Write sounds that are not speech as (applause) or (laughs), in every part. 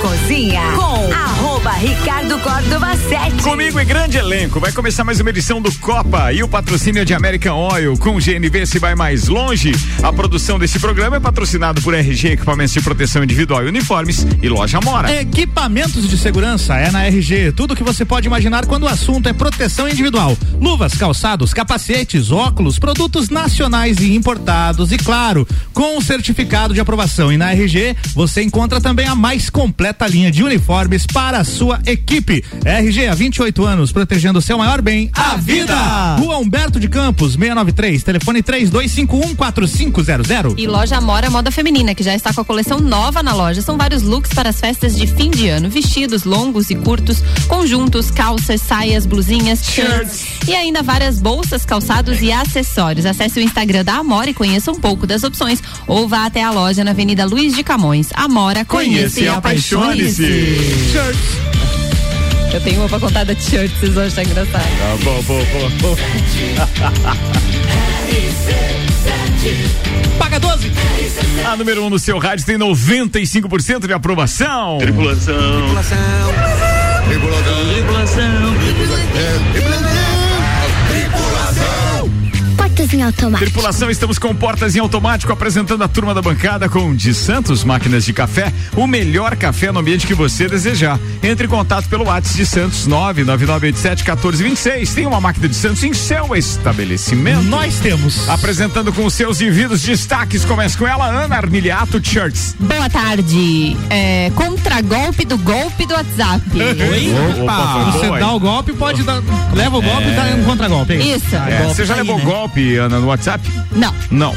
Cozinha Córdova 7. Comigo e grande elenco. Vai começar mais uma edição do Copa e o patrocínio de American Oil com GNV se vai mais longe. A produção desse programa é patrocinado por RG Equipamentos de Proteção Individual e Uniformes e Loja Mora. Equipamentos de segurança é na RG. Tudo que você pode imaginar quando o assunto é proteção individual. Luvas, calçados, capacetes, óculos, produtos nacionais e importados e claro, com certificado de aprovação. E na RG você encontra também a mais completa linha de uniformes para a sua equipe. RG há 28 anos protegendo o seu maior bem, a vida. Rua Humberto de Campos, 693, telefone 32514500. E loja Mora Moda Feminina, que já está com a coleção nova na loja. São vários looks para as festas de fim de ano: vestidos longos e curtos, conjuntos, calças, saias, blusinhas, shirts e ainda várias bolsas, calçados e acessórios. Acesse o Instagram da Amora e conheça um pouco das opções ou vá até a loja na Avenida Luiz de Camões. Amora, conheça e apaixone-se. Eu tenho uma pra contar da t-shirt, vocês vão achar engraçado. Tá bom, bom, bom, bom. Paga 12. A número 1 um no seu rádio tem 95% de aprovação. Tripulação. Tripulação. Tripulação. Tripulação. Portas em automático. Tripulação, estamos com Portas em Automático apresentando a turma da bancada com de Santos Máquinas de Café, o melhor café no ambiente que você desejar. Entre em contato pelo WhatsApp de Santos 999871426. Tem uma máquina de Santos em seu estabelecimento. Nós temos. Apresentando com os seus envidos destaques, começa com ela, Ana Armiliato Shirts. Boa tarde. É, contragolpe do golpe do WhatsApp. Oi? (laughs) Opa, Você dá o golpe, pode dar. Leva o golpe e dá um contra-golpe. é Isso. É, você já Aí, levou né? golpe, Ana, no WhatsApp? Não. Não.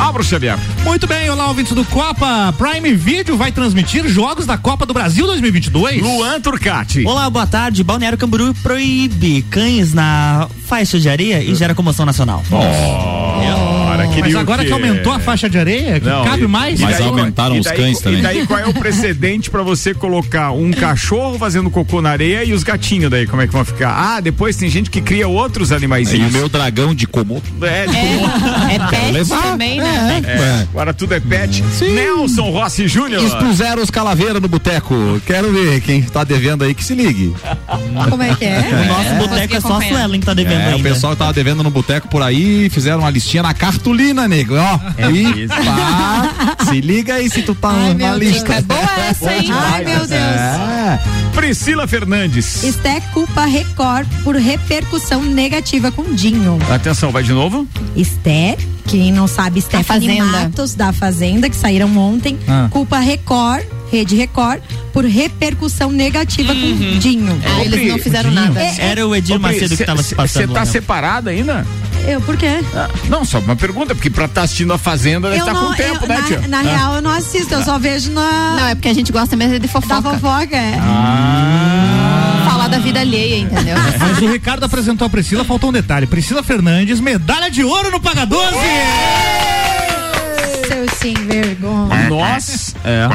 Abra o Xavier. Muito bem, olá, ouvintes do Copa. Prime Video vai transmitir jogos da Copa do Brasil 2022. Luan Turcati. Olá, boa tarde. Balneário Camboriú proíbe cães na faixa de areia e gera comoção nacional. Ora, Mas queria o agora quê? que aumentou a faixa de areia, que Não, cabe e- mais. e Mas daí- aumentaram e os daí- cães também. E daí qual é o (laughs) precedente pra você colocar um cachorro fazendo cocô na areia e os gatinhos daí, como é que vão ficar? Ah, depois tem gente que cria outros animais. E o meu dragão de Komodo. É, de É, é pet levar. também, né? É, agora tudo é pet. Nelson Rossi Júnior. Expuseram os calaveira no boteco. Quero ver quem tá devendo aí que se ligue. Como é que é? O nosso boteco é só a. Suelen que tá devendo É, o pessoal que tava devendo no boteco por aí, fizeram uma listinha na cartolina, nego. Ó, e pá, se liga aí se tu tá na lista. É boa essa, hein? Ai, meu Deus. É. Priscila Fernandes. Esté culpa Record por repercussão negativa com Dinho. Atenção, vai de novo? Esté, quem não sabe, Stephanie Fazenda. Matos da Fazenda, que saíram ontem, Ah. culpa Record, Rede Record, por repercussão negativa com Dinho. Ah, eles não fizeram nada. Era o Edir Macedo que cê- tava se passando. Você tá né? separada ainda? Eu, por quê? Ah, não, só uma pergunta, porque pra estar assistindo a Fazenda deve eu estar não, com tempo, eu- né, na, tia? na real, eu não assisto, eu só vejo na. Não, é porque a gente gosta mesmo de da fofoca. fofoca. é. Falar da vida alheia, entendeu? (laughs) Mas o Ricardo apresentou a Priscila, faltou um detalhe. Priscila Fernandes, medalha de ouro no Paga 12! Seu sem vergonha. Nós. É.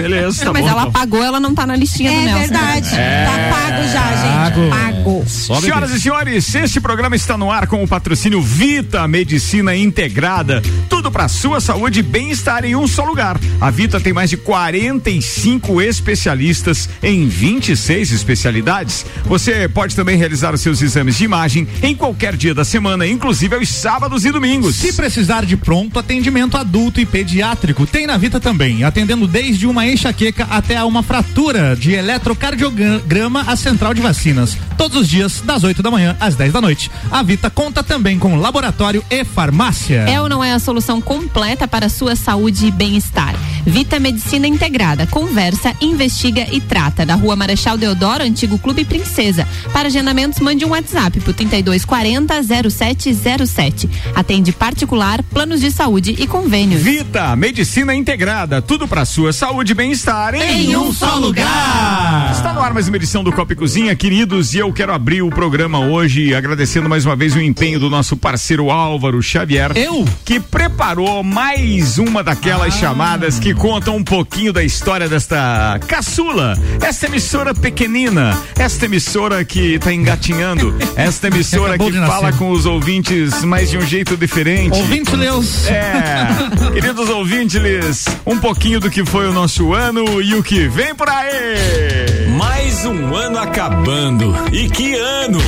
Beleza, tá Mas bom. ela então. pagou, ela não tá na listinha do É Nelson. verdade. Tá pago já, gente. Pago. Senhoras e senhores, este programa está no ar com o patrocínio Vita Medicina Integrada. Tudo para sua saúde e bem-estar em um só lugar. A Vita tem mais de 45 especialistas em 26 especialidades. Você pode também realizar os seus exames de imagem em qualquer dia da semana, inclusive aos sábados e domingos. Se precisar de pronto atendimento adulto e pediátrico, tem na Vita também, atendendo desde uma enxaqueca até uma fratura de eletrocardiograma à central de vacinas. Todos os dias, das 8 da manhã às 10 da noite. A Vita conta também com laboratório e farmácia. É ou não é a solução completa para a sua saúde e bem-estar? Vita Medicina Integrada. Conversa, investiga e trata. Na rua Marechal Deodoro, antigo Clube Princesa. Para agendamentos, mande um WhatsApp pro 3240 0707. Atende particular, planos de saúde e convênios. Vita Medicina Integrada, tudo para sua saúde e bem-estar em, um só lugar. Está no ar mais uma edição do Copa e Cozinha, queridos, e eu quero abrir o programa hoje agradecendo mais uma vez o empenho do nosso parceiro Álvaro Xavier. Eu? Que preparou mais uma daquelas chamadas que contam um pouquinho da história desta caçula, esta emissora pequenina, esta emissora que está engatinhando, (laughs) esta emissora que fala com os ouvintes, mas de um jeito diferente. Ouvintes Leus. É, (laughs) (laughs) Queridos ouvintes, um pouquinho do que foi o nosso ano e o que vem por aí. Mais um ano acabando. E que ano!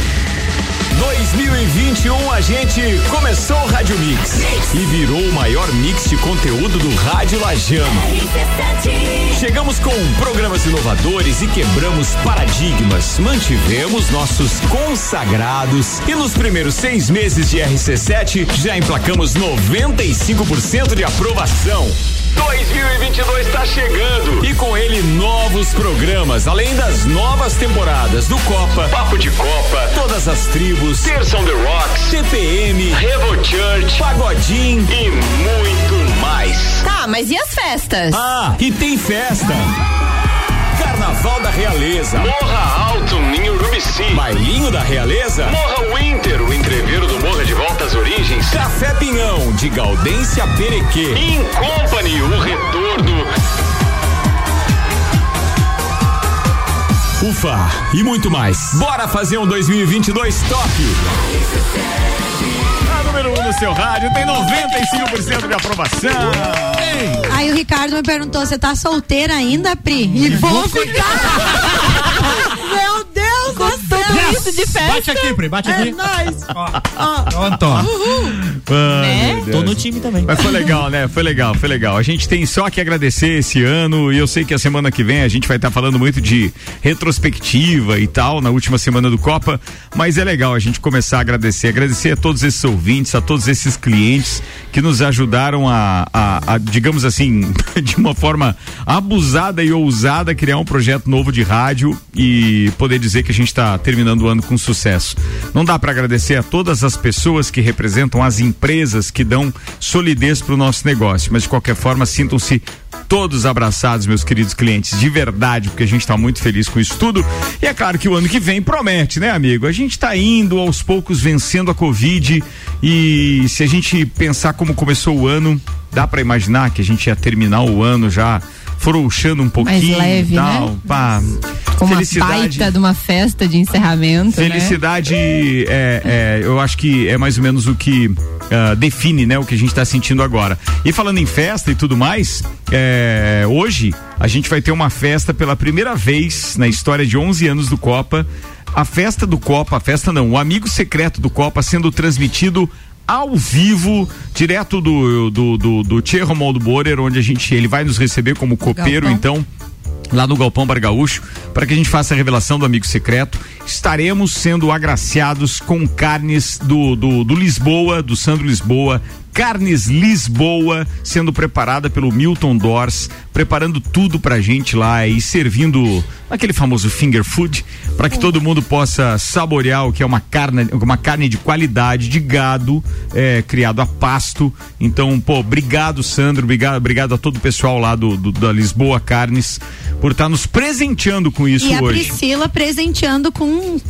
2021 a gente começou o Rádio Mix e virou o maior mix de conteúdo do Rádio Lajano. Chegamos com programas inovadores e quebramos paradigmas. Mantivemos nossos consagrados e nos primeiros seis meses de RC7 já emplacamos 95% de aprovação. 2022 está chegando e com ele novos programas, além das novas temporadas do Copa, Papo de Copa, Todas as Tribos, Terça on the Rocks, CPM, Revo Church, Pagodim e muito mais. Tá, mas e as festas? Ah, e tem festa. Carnaval da Realeza. Morra Alto, em Urubici. Bailinho da Realeza. Morra Winter, o entreveiro do Morra de Volta às Origens. Café Pinhão, de Gaudência Perequê. In Company, o retorno. Ufa, e muito mais. Bora fazer um 2022 top. Número 1 um no seu rádio tem 95% de aprovação. Aí o Ricardo me perguntou: você tá solteira ainda, Pri? E vou ficar! (laughs) Meu Deus! Isso de festa. Bate aqui, Pri, bate É aqui. nóis! (laughs) Pronto, ó. Ai, meu Tô no time também. Mas foi legal, né? Foi legal, foi legal. A gente tem só que agradecer esse ano e eu sei que a semana que vem a gente vai estar falando muito de retrospectiva e tal na última semana do Copa, mas é legal a gente começar a agradecer, agradecer a todos esses ouvintes, a todos esses clientes que nos ajudaram a, a, a, digamos assim, (laughs) de uma forma abusada e ousada criar um projeto novo de rádio e poder dizer que a gente está terminando o ano com sucesso. Não dá para agradecer a todas as pessoas que representam as empresas que dão solidez para o nosso negócio, mas de qualquer forma sintam-se todos abraçados, meus queridos clientes, de verdade, porque a gente está muito feliz com isso tudo. E é claro que o ano que vem promete, né, amigo? A gente está indo aos poucos vencendo a Covid e se a gente pensar como começou o ano, dá para imaginar que a gente ia terminar o ano já frouxando um pouquinho leve, e tal. né? Pá, Com uma felicidade. baita de uma festa de encerramento. né? Felicidade, é, é, eu acho que é mais ou menos o que ah, define, né, o que a gente está sentindo agora. E falando em festa e tudo mais, é, hoje a gente vai ter uma festa pela primeira vez na história de 11 anos do Copa. A festa do Copa, a festa não, o amigo secreto do Copa sendo transmitido ao vivo, direto do do do, do Tchê Romualdo Borer, onde a gente ele vai nos receber como copeiro, então lá no Galpão Bar Gaúcho, para que a gente faça a revelação do amigo secreto. Estaremos sendo agraciados com carnes do, do, do Lisboa, do Sandro Lisboa. Carnes Lisboa, sendo preparada pelo Milton Dors, preparando tudo pra gente lá e servindo aquele famoso finger food, para que todo mundo possa saborear o que é uma carne, uma carne de qualidade, de gado, é, criado a pasto. Então, pô, obrigado, Sandro, obrigado, obrigado a todo o pessoal lá do, do- da Lisboa Carnes por estar nos presenteando com isso E a hoje. Priscila presenteando com,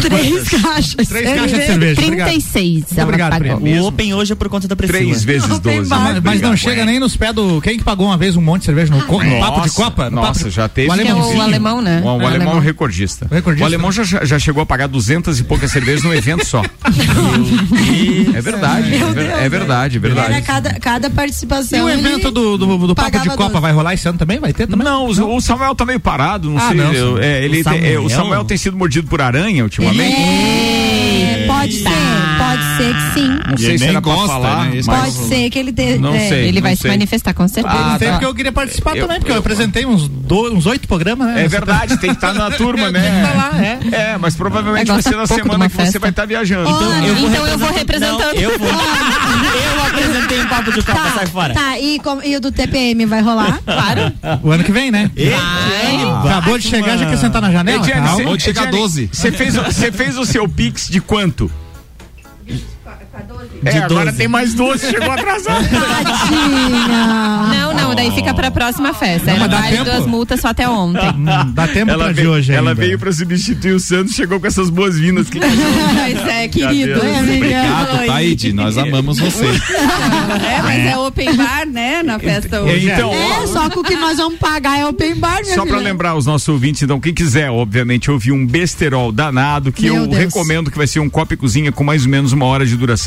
três caixas. Três caixas de cerveja. Obrigado. 36 ela Obrigado, pagou. Pri. O Open hoje é por conta da Priscila. Três vezes 12. bar. Mas, mas não chega nem nos pés do. Quem que pagou uma vez um monte de cerveja no, co- no papo de Copa? No Nossa, papo- já teve. O Que é alemãozinho. o alemão, né? O, o É alemão é o recordista. O recordista, O alemão já, já chegou a pagar duzentas e poucas cervejas num evento só. (laughs) é verdade, é, ver- é verdade, é verdade. Era cada, cada E participação. o evento do, do, do papo de Copa doze. vai rolar esse ano também? Vai ter também? Não, o, o Samuel tá meio parado, não Ah, sei. não, eu- sim. é, ele O tem- é, o Samuel? Tem sido mordido por aranha ultimamente. É, pode ser, pode ser que sim. Não sei se era pra gosta, falar, né? Pode ser que ele tenha. Não é, sei. Ele vai não se sei. manifestar com certeza. Ah, tá. porque eu queria participar Eu- também, porque eu, eu- apresentei uns, do, uns oito programas, né? É verdade, tem que estar na (laughs) turma, né? Tem que tá lá, é. É, mas provavelmente Vai ser na de semana que você vai estar viajando. Então, eu vou representar- eu vou representando. Não, eu vou. (laughs) eu apresentei um papo de Copa, sai fora. Tá, e, com- e o do TPM vai rolar? (laughs) Claro. O ano que vem, né? Acabou de chegar, já quer sentar na janela? Cê- Pode chegar a Ediane, 12. Você fez, o- você fez o seu Pix de quanto? É, De agora 12. tem mais 12, chegou atrasado. (laughs) Tadinha. Não, não, daí fica pra próxima festa. Não, Era tempo? as multas só até ontem. Hum, dá tempo Ela pra veio, hoje ela ainda. veio pra substituir o Santos, chegou com essas boas-vindas. Que (laughs) Pois é, querido. Cadê? Obrigado, Taide. Nós amamos você. (laughs) É, mas é open bar, né? Na festa hoje. Então, É, só que o que nós vamos pagar é open bar, minha Só pra filha. lembrar os nossos ouvintes, então, quem quiser, obviamente, ouvir um besterol danado, que Meu eu Deus. recomendo que vai ser um copo e cozinha com mais ou menos uma hora de duração.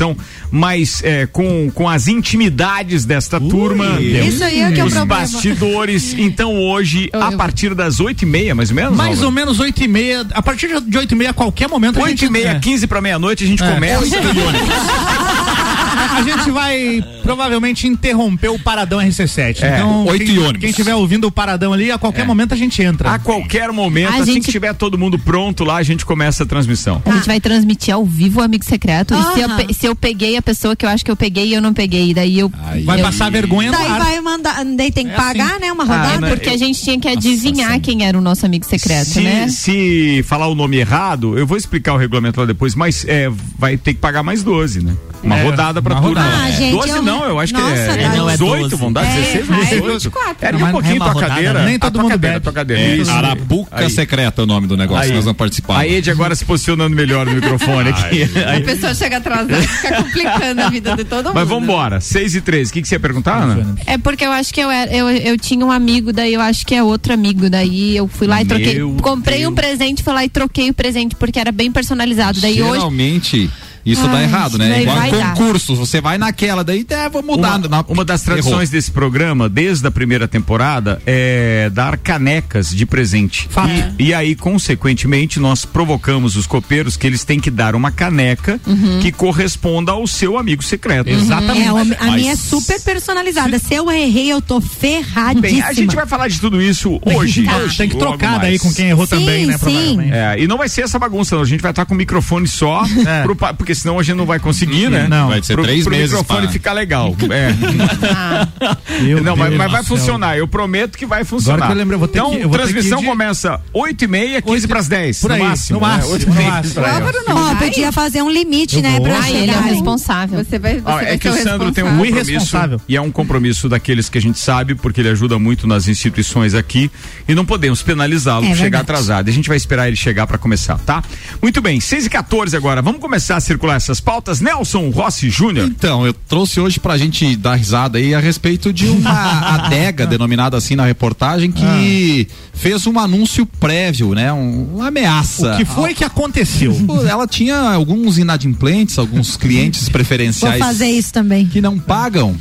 Mas é, com, com as intimidades desta turma. Isso aí é que é o os problema. bastidores. (laughs) Então hoje, a partir das oito e meia, mais ou menos? Mais ou menos 8 e meia. A partir de 8 e meia, a qualquer momento. a Oito gente- e meia, é. 15 para meia-noite, a gente É. começa. (laughs) A gente vai provavelmente interromper o Paradão RC7. É, então, oito quem, e ônibus. quem tiver ouvindo o Paradão ali, a qualquer momento a gente entra. A qualquer momento, A assim gente- que tiver todo mundo pronto lá, a gente começa a transmissão. A gente vai transmitir ao vivo o Amigo Secreto. E se eu, se eu peguei a pessoa que eu acho que eu peguei e eu não peguei, daí eu. Vai eu- passar vergonha no Daí ar. vai mandar, daí tem que pagar, né? Uma rodada. né? Porque a gente tinha que adivinhar quem era o nosso amigo secreto, se, né? se falar o nome errado, eu vou explicar o regulamento lá depois, mas é, vai ter que pagar mais 12, né? Uma É, rodada pra uma turma. Ah, gente, 12 eu- não, eu acho Nossa, que é. Não, é 18, 12. vão dar É, 16, vai, 18. 24. Era um pouquinho é tua rodada, cadeira. Nem todo mundo cadeira, bebe. tua cadeira. É, Isso. Arapuca Aí. Secreta é o nome do negócio, Aí. nós vamos participar. A Ed agora se posicionando melhor no (laughs) microfone aqui. A pessoa chega atrasada, fica complicando a vida de todo mundo. Mas vamos embora, 6 e 13. O que, que você ia perguntar, Ana? É porque eu acho que eu, era, eu, eu tinha um amigo, daí eu acho que é outro amigo. Daí eu fui lá e troquei. Meu Comprei um Deus. presente, fui lá e troquei o presente, porque era bem personalizado. Daí hoje. Isso dá Ai, errado, né? Igual dar. concursos, você vai naquela, daí é, vou mudar. Uma, na- uma das tradições desse programa, desde a primeira temporada, é dar canecas de presente. Fato. E, e aí, consequentemente, nós provocamos os copeiros que eles têm que dar uma caneca que corresponda ao seu amigo secreto. Exatamente. É, a, minha é super personalizada. Se eu errei, eu tô ferradíssima. Bem, a gente vai falar de tudo isso hoje. Tá, hoje tem que trocar daí com quem errou Sim, também, né? sim. Provavelmente. É, e não vai ser essa bagunça, não. A gente vai estar com o microfone só, É. pro pa- porque senão a gente não vai conseguir, né? Não. Vai ser pro, três pro meses microfone pra- ficar legal. (laughs) É. Não, mas, mas vai funcionar. Eu prometo que vai funcionar. Agora que eu lembrei, eu vou ter então, que- eu vou ter transmissão que ir de- começa 8 e meia, 15 para as 10. Por aí, no máximo. no né? máximo, 8 no máximo. pra aí, ó. Álvaro não podia fazer um limite, Eu né? Pra Ah, ele é o responsável. Você vai, você Ah, vai é que ser o Sandro tem um compromisso e é um compromisso daqueles que a gente sabe, porque ele ajuda muito nas instituições aqui e não podemos penalizá-lo É por chegar atrasado. A gente vai esperar ele chegar para começar, tá? Muito bem, 6 e 14 agora. Vamos começar a circular essas pautas. Nelson Rossi Júnior. Então, eu trouxe hoje pra gente dar risada aí a respeito de uma (laughs) adega, denominada assim na reportagem, que fez um anúncio prévio, né? Um- uma ameaça. O que foi que aconteceu? (laughs) Ela tinha alguns inadimplentes, alguns clientes Vou preferenciais fazer isso também. que não pagam.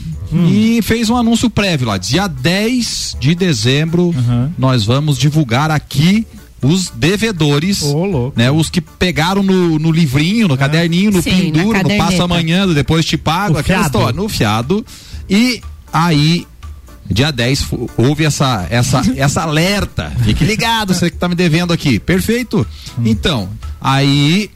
E fez um anúncio prévio lá. Dia 10 de dezembro, nós vamos divulgar aqui os devedores, louco. né? Os que pegaram no, no livrinho, no caderninho, no Sim, penduro, no passa amanhã, depois te pago, aquela fiado. história, no fiado. E aí, dia 10, fu- houve essa, essa, (laughs) essa alerta. Fique ligado, você que tá me devendo aqui. Perfeito? Então, aí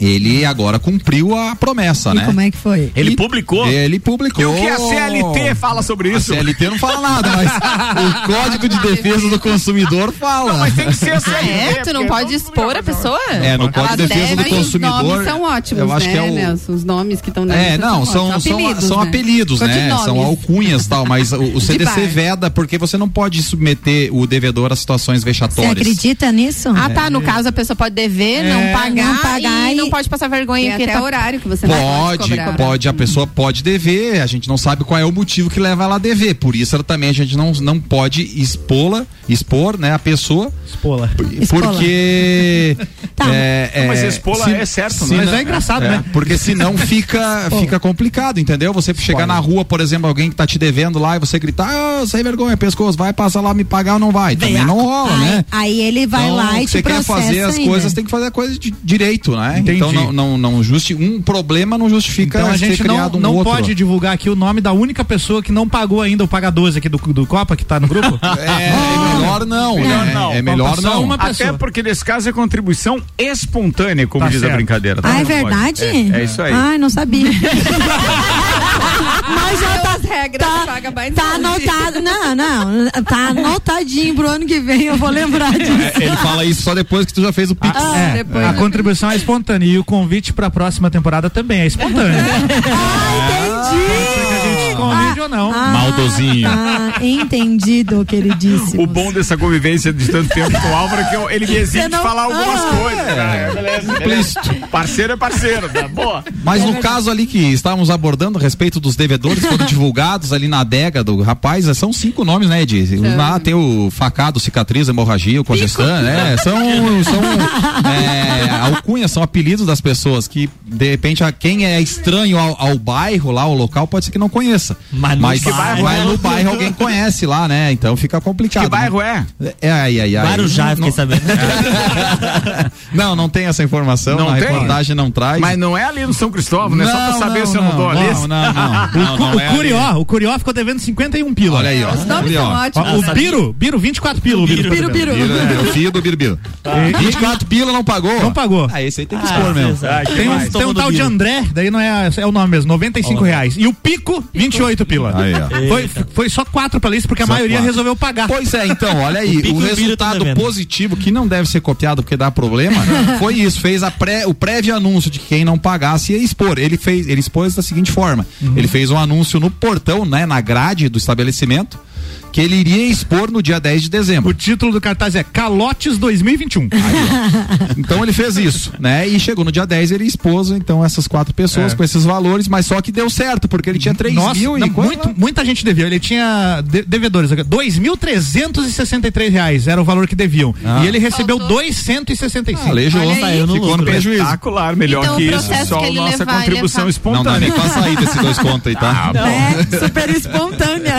ele agora cumpriu a promessa, E né? como é que foi? Ele E- publicou. Ele publicou. E o que a CLT fala sobre A isso? CLT não fala nada, mas (laughs) o Código de Defesa do Consumidor fala. Mas tem que ser a Ah, CLT. é? Tu não pode expor a pessoa? É, no Código de Defesa do deve- Os Consumidor. nomes são ótimos, eu acho né, que é o, Nelson? Os nomes que estão na É, não, são, são, apelidos, são né? apelidos, né? São alcunhas e tal, mas o, o CDC veda porque você não pode submeter o devedor a situações Você vexatórias. acredita nisso? Ah, tá. No caso, a pessoa pode dever, É, não pagar, não pagar e, e- não pode passar vergonha. Tem porque até tá- horário que você não pode Pode, cobrar. pode, a pessoa pode dever, a gente não sabe qual é o motivo que leva ela a dever, por isso ela também a gente não, não pode expô-la, expor, né, a pessoa. Espola. porque (laughs) Tá. é, é, Mas expola se- é certo, se né? Mas é engraçado, É, né? porque senão (laughs) fica, fica complicado, entendeu? Você chegar na rua, por exemplo, alguém que tá te devendo lá e você gritar, ah, sem vergonha, pescoço, vai passar lá me pagar ou não vai? Também não rola, Aí, né? aí ele vai Então, lá e te você quer fazer as ainda. coisas, tem que fazer a coisa de direito, né? Entendi. Então não, não, não justi um problema não justifica Então a ser gente não, criado um não outro. pode divulgar aqui o nome da única pessoa que não pagou ainda o Paga 12 aqui do, do Copa, que tá no grupo. (laughs) É, é melhor não, Melhor né? não. É melhor não. uma Até porque nesse caso é contribuição espontânea, como Tá diz a certo. brincadeira. tá? Ah, é verdade? É, é isso aí. Ai, não sabia. (laughs) Mas já tá, As regras tá, paga mais tá longe. anotado. Não, não. Tá anotadinho pro ano que vem, eu vou lembrar disso. É, Ele fala isso só depois que tu já fez o pix. É, depois, a né? contribuição é espontânea e o convite pra próxima temporada também é espontâneo. Ah, entendi. Convide ou não. Maldozinho. Ah, entendido, queridíssimo. O bom dessa convivência de tanto tempo com o Álvaro é que eu- ele me exige não- falar algumas Ah, coisas. É, beleza, beleza. Parceiro é parceiro, tá? Boa. Mas no caso ali que estávamos abordando a respeito dos devedores foram (laughs) divulgados ali na adega do rapaz, eh, são cinco nomes, né, Edi? Lá tem o facado, cicatriz, hemorragia, o congestão, né? São, são é, alcunhas, são apelidos das pessoas que, de repente, a quem é estranho ao, ao bairro lá, ao local, pode ser que não conheça. Mas no Mas, bairro- mas no bairro alguém conhece lá, né? Então fica complicado. Que bairro é? É, ai, ai, ai. Guarujá, fiquei não, sabendo. (laughs) não, não tem essa informação, Não a tem? reportagem não traz. Mas não é ali no São Cristóvão, né? Só pra Não, saber não, se eu não dou não, ali. não, não, não. (laughs) O, é Curió, o Curió ficou devendo 51 pila. Olha aí, ó. Os nomes são ótimos. O Biro, Biro, 24 pila. Biro, Biro, Biro. Biro, é, o filho do Birubiru. 24 pila não pagou? Não pagou. Ah, esse aí tem que Ah, expor mesmo. exato. Tem um, tal de Biro. André, daí não é, é o nome mesmo, 95 reais. E o Pico, 28 pila. Aí, ó. Foi, foi só quatro pra isso, porque a Só maioria quatro. resolveu pagar. Pois é, então, olha (laughs) aí, O o, Biro resultado devendo. positivo, que não deve ser copiado porque dá problema, (laughs) foi isso, fez a pré, o prévio anúncio de que quem não pagasse ia expor. Ele fez, ele expôs da seguinte forma, ele fez um anúncio no portão, né, na grade do estabelecimento, que ele iria expor no dia 10 de dezembro. O título do cartaz é Calotes 2021. Então ele fez isso, né? E chegou no dia 10 ele expôs então essas quatro pessoas É. com esses valores, mas só que deu certo, porque ele tinha 3 Nossa, mil e não, quanto muito- lá? muita gente devia. Ele tinha de- devedores. 2.363 reais era o valor que deviam. Ah. E ele recebeu Faltou. 265. Aleijou, Olha aí. saiu no ficou no prejuízo. Espetacular, melhor Então, que o isso, processo só que nossa levar, ele contribuição fa- Não dá espontânea. nem pra sair desses dois contos aí, tá? É, super espontânea.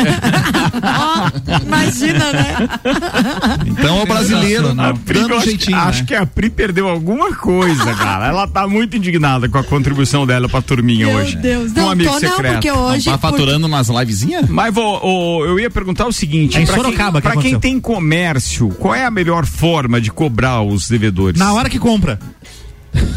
Ó, (laughs) (laughs) imagina, né? Então é o brasileiro A Pri, dando um acho, jeitinho, acho né? que a Pri perdeu alguma coisa, cara. Ela tá muito indignada com a contribuição dela pra turminha Meu hoje. Deus. Com um Não, amigo tô não, secreto. porque hoje. Tá faturando umas livezinhas? Mas vou, ô, eu ia perguntar o seguinte: É em pra quem, Sorocaba que pra quem tem comércio, qual é a melhor forma de cobrar os devedores? Na hora que compra.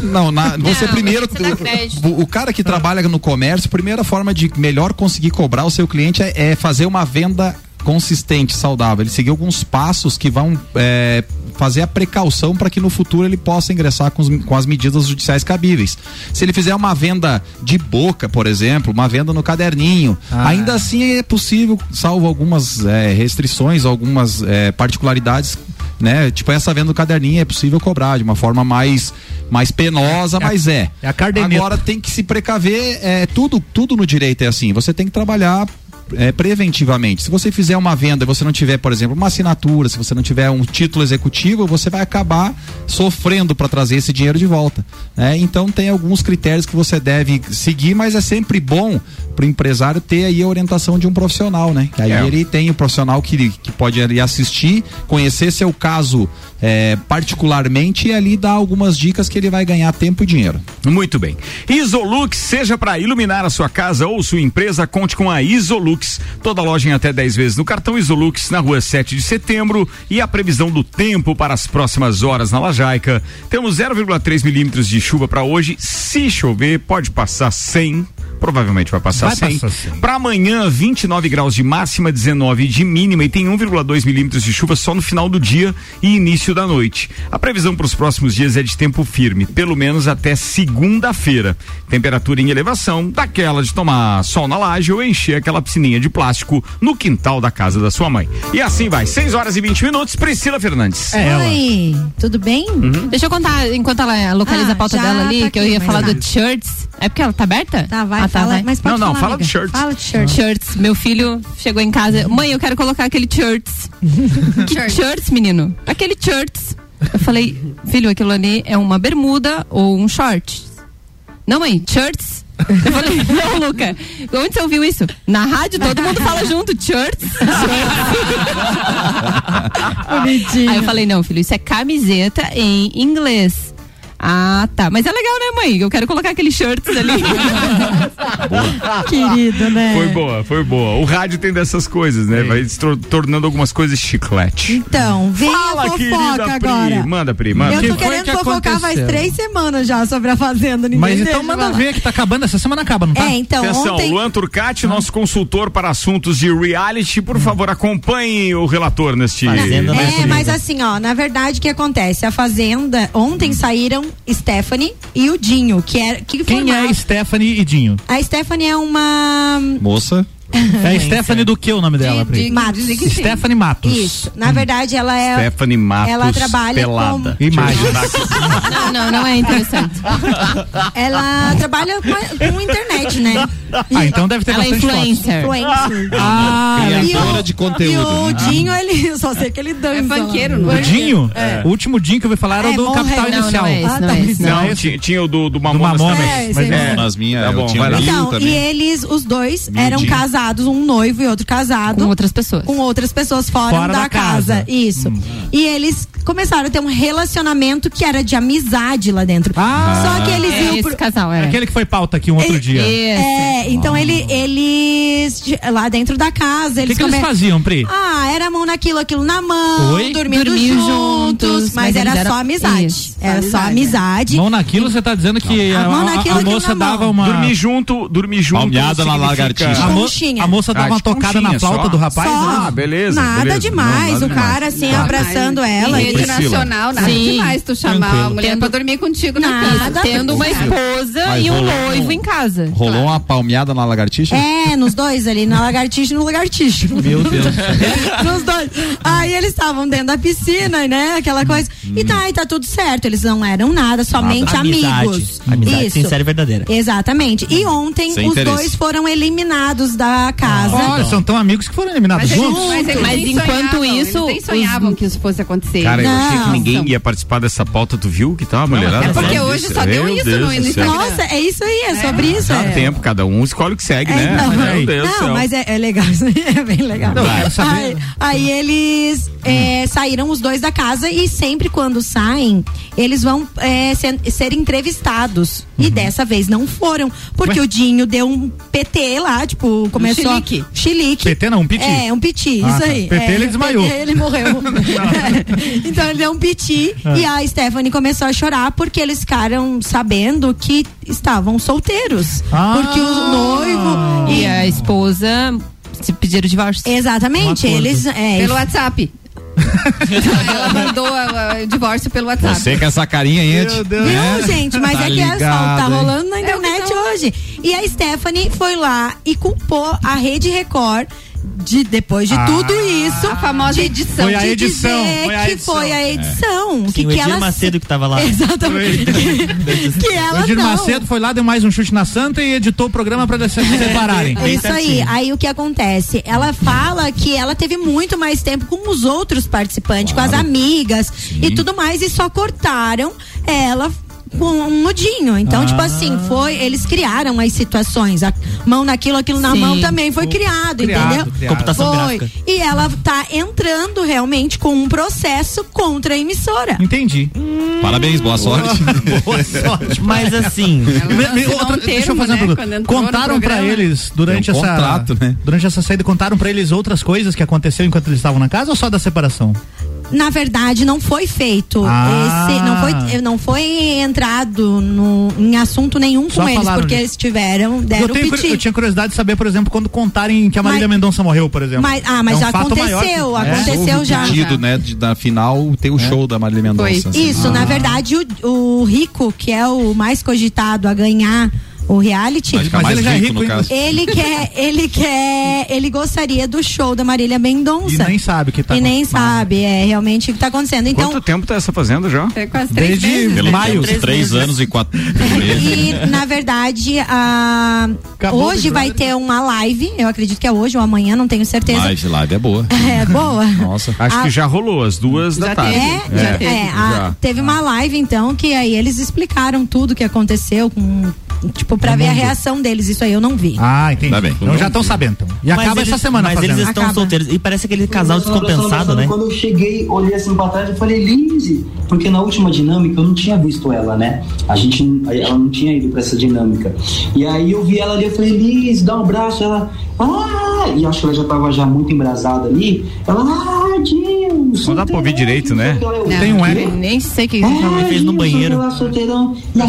Não, na- você Não, primeiro. você. O, o cara que trabalha no comércio, a primeira forma de melhor conseguir cobrar o seu cliente é, é fazer uma venda consistente, saudável. Ele seguir alguns passos que vão é, fazer a precaução para que no futuro ele possa ingressar com, os- com as medidas judiciais cabíveis. Se ele fizer uma venda de boca, por exemplo, uma venda no caderninho, Ah. ainda assim é possível, salvo algumas é, restrições, algumas é, particularidades né? Tipo, essa venda do caderninho é possível cobrar de uma forma mais, mais penosa, É mas é. é. Agora tem que se precaver, é, tudo, tudo no direito é assim, você tem que trabalhar é, preventivamente. Se você fizer uma venda e você não tiver, por exemplo, uma assinatura, se você não tiver um título executivo, você vai acabar sofrendo para trazer esse dinheiro de volta. né? Então tem alguns critérios que você deve seguir, mas é sempre bom para o empresário ter aí a orientação de um profissional, né? Que aí É. ele tem o profissional que, que pode ali assistir, conhecer seu caso é, particularmente e ali dar algumas dicas que ele vai ganhar tempo e dinheiro. Muito bem. Isolux, seja para iluminar a sua casa ou sua empresa, conte com a Isolux. Toda loja em até 10 vezes no cartão Isolux, na rua 7 de setembro. E a previsão do tempo para as próximas horas na Lajaica. Temos 0,3 milímetros de chuva para hoje. Se chover, pode passar 100. Provavelmente vai passar Vai 100. passar 100. Para amanhã, 29 graus de máxima, 19 de mínima e tem 1,2 milímetros de chuva só no final do dia e início da noite. A previsão para os próximos dias é de tempo firme, pelo menos até segunda-feira. Temperatura em elevação, daquela de tomar sol na laje ou encher aquela piscininha de plástico no quintal da casa da sua mãe. E assim vai, 6 horas e 20 minutos, Priscila Fernandes. É ela. Oi, tudo bem? Deixa eu contar, enquanto ela localiza Ah, a pauta dela ali, tá que eu ia falar tá. do shirts. É porque ela tá aberta? Tá, vai, Ah, tá, fala. vai. Mas pode Não, não, falar, fala de amiga. shirts. Fala de shirts. Shirts. Meu filho chegou em casa. Mãe, eu quero colocar aquele shirts. (laughs) que shirts, menino? Aquele shirts. Eu falei, filho, aquilo ali é uma bermuda ou um short. Não, mãe, shirts. Eu falei, (laughs) não, Luca, onde você ouviu isso? Na rádio todo mundo fala (laughs) junto, shirts. Aí eu falei, não, filho, isso é camiseta em inglês. Ah, tá. Mas é legal, né, mãe? Eu quero colocar aqueles shirts ali. (laughs) Querido, né? Foi boa, foi boa. O rádio tem dessas coisas, né? Vai se tor- tornando algumas coisas chiclete. Então, vem Fala, a fofoca querida Pri. agora. Manda, Pri, manda. Eu que tô foi querendo que fofocar faz aconteceu? três semanas já sobre a Fazenda. Ninguém Mas então manda falar. ver que tá acabando. Essa semana acaba, não tá? É, então, Atenção, ontem... Luan Turcati, nosso consultor para assuntos de reality, por favor, acompanhe o relator neste. Fazenda não É, mas assim, ó, na verdade, o que acontece? A Fazenda, ontem saíram Stephanie e o Dinho, que era. Que Quem formava- é Stephanie e Dinho? A Stephanie é uma. Moça, É Stephanie do que o nome dela, Pri? Matos. Stephanie Matos. Isso. Na verdade, ela é. Stephanie Matos Ela trabalha pelada. Imagem. Não, não, não é interessante. Ela trabalha com, com internet, né? Ah, então deve ter Ela é bastante fotos. influencer. Influencer. Ah, Criadora E o- de conteúdo. E o né? Dinho, ele só sei que ele dança. É lá. não O é? Dinho? O último Dinho que eu ouvi falar era o É, do Capital não, Inicial. não é esse, Ah, não tá. é esse. Não, esse? tinha, tinha o do, do Do Mamonas. Mamonas. também. É, mas é-. Nas minhas, Tá bom, eu tinha Então, e eles, os dois, eram Dinho. Casados, um noivo e outro casado. Com outras pessoas. com outras pessoas fora, Fora da, da casa. casa. Isso. Hum. E eles começaram a ter um relacionamento que era de amizade lá dentro. Ah. Só que eles É iam esse pro- casal, é. Aquele que foi pauta aqui um outro É, dia. O É, então ele, eles lá dentro da casa, que, eles que eles faziam, Pri? Ah, era mão naquilo, aquilo na mão, Oi? dormindo Dormiam juntos, juntos, mas, mas era só amizade. Isso, era só amizade, amizade. Mão naquilo, você tá dizendo que a, A a- moça dava uma. Dormir junto, dormir junto. Palmeada na lagartixa. A, mo- conchinha. a moça dava Ah, uma tocada na flauta só? do rapaz. Só. né? Ah, beleza. Nada beleza. demais, Não, nada o cara demais. assim Tá. abraçando ela. Rede e- Priscila. nacional, nada Sim. demais tu chamar Tranquilo. a mulher Tendo- pra dormir contigo na Nada. casa. Tendo uma esposa Mas e um noivo em casa. Rolou uma palmeada na lagartixa? É, nos dois ali, na lagartixa e no lagartixo. Meu Deus. (laughs) Nos dois. Aí eles estavam dentro da piscina, né? Aquela coisa. E tá, e tá tudo certo. Eles não eram nada, somente Amizade. amigos. Amizade Isso. sincera e verdadeira. Exatamente. E ontem Sem os interesse. dois foram eliminados da casa. Olha, são tão amigos que foram eliminados Mas, juntos. eles- eles Mas nem enquanto sonhavam, isso, Eles nem os- sonhavam que isso fosse acontecer. Cara, eu achei que Não. ninguém ia participar dessa pauta, tu viu que tá uma mulherada? é porque hoje só deu isso Deus no-. Instagram. Nossa, é isso aí, é sobre isso. Dá é. tempo, cada um escolhe o que segue, É, né? não, Meu Deus do não, céu. mas é, é legal, (laughs) isso aí é bem legal. Aí, aí eles é, saíram os dois da casa e sempre quando saem, eles vão é, ser, ser entrevistados. E dessa vez não foram, porque Ué? o Dinho deu um PT lá, tipo, começou. a- chilique. Chilique. PT não, um piti? É, um piti, Ah, isso tá. aí. PT É, ele desmaiou. PT ele morreu. (laughs) (laughs) então ele deu um piti Ah. e a Stephanie começou a chorar porque eles ficaram sabendo que estavam solteiros. Ah. Porque o noivo. E a esposa se pediram divórcio. Exatamente, Um eles. É, Pelo WhatsApp. (laughs) Ela mandou ah, o divórcio pelo WhatsApp. Você com essa carinha aí, Meu Ed. Deus. né? Não, gente, mas Tá é que é só, ligado, tá hein? rolando na É internet tá- hoje. E a Stephanie foi lá e culpou a Rede Record de depois de Ah. tudo isso. A famosa edição. Foi a de edição, dizer foi a que edição. foi a edição. Que, Sim, o que Edir ela Macedo que tava lá. Exatamente. que O ela Edir não. Macedo foi lá, deu mais um chute na santa e editou o programa pra se (laughs) separarem. É isso aí. Aí o que acontece? Ela fala que ela teve muito mais tempo com os outros participantes, com as amigas e tudo mais, e só cortaram ela um nudinho. Então, Ah. tipo assim, foi. Eles criaram as situações. A mão naquilo, aquilo na Sim. mão também foi criado, criado, entendeu? criado. Computação Foi. gráfica. E ela tá entrando realmente com um processo contra a emissora. Entendi. Parabéns, boa sorte. (laughs) Boa sorte. Mas assim, (laughs) outra- um deixa eu fazer uma né, pergunta. entrou no Contaram pra eles durante Tem um essa contrato, né? durante essa saída contaram pra eles outras coisas que aconteceu enquanto eles estavam na casa ou só da separação? Na verdade, não foi feito. Ah. Esse, não, foi, não foi entrado no, em assunto nenhum Só com eles, porque disso. eles tiveram, Eu, deram tenho, piti. eu tinha curiosidade de saber, por exemplo, quando contarem que a Marília Mas- Mendonça morreu, por exemplo. Mas- ah, mas É um já aconteceu, que- aconteceu. Houve já. o pedido, né, de, da final ter o show da Marília Mendonça. assim. Isso, na verdade, o, o Rico, que é o mais cogitado a ganhar o reality, Mas mais ele já é rico, rico, no caso. ele quer, ele quer, ele gostaria do show da Marília Mendonça. E nem sabe o que tá E nem sabe, é realmente o que tá acontecendo. Então, Quanto tempo tá essa fazenda já? É quase três Desde meses. Maio. menos três anos e quatro (laughs) meses. E, na verdade, a... Acabou o hoje vai ter uma live. Eu acredito que é hoje ou amanhã, não tenho certeza. Live, live é boa. (laughs) É boa. Nossa. Acho Ah. que já rolou, as duas da Já tarde. teve. É, Já é, teve, a- já. teve uma live então que aí eles explicaram tudo que aconteceu com tipo pra No ver a mundo. reação deles. Isso aí eu não vi. Ah, entendi. Tá bem. Então já estão sabendo. Então. E acaba eles, essa semana Mas fazendo. eles estão Acaba. solteiros. E parece aquele casal descompensado, né? Quando eu cheguei, olhei assim pra trás, eu falei, Lindsay, porque na última dinâmica eu não tinha visto ela, né? A gente, não- ela não tinha ido pra essa dinâmica. E aí eu vi ela ali, eu falei, Liz, dá um abraço. Ela, ah, e acho que ela já tava já muito embrasada ali. Ela, ah, Não dá pra ouvir direito, né? Tem um eco. Nem sei o que Ele fez no banheiro.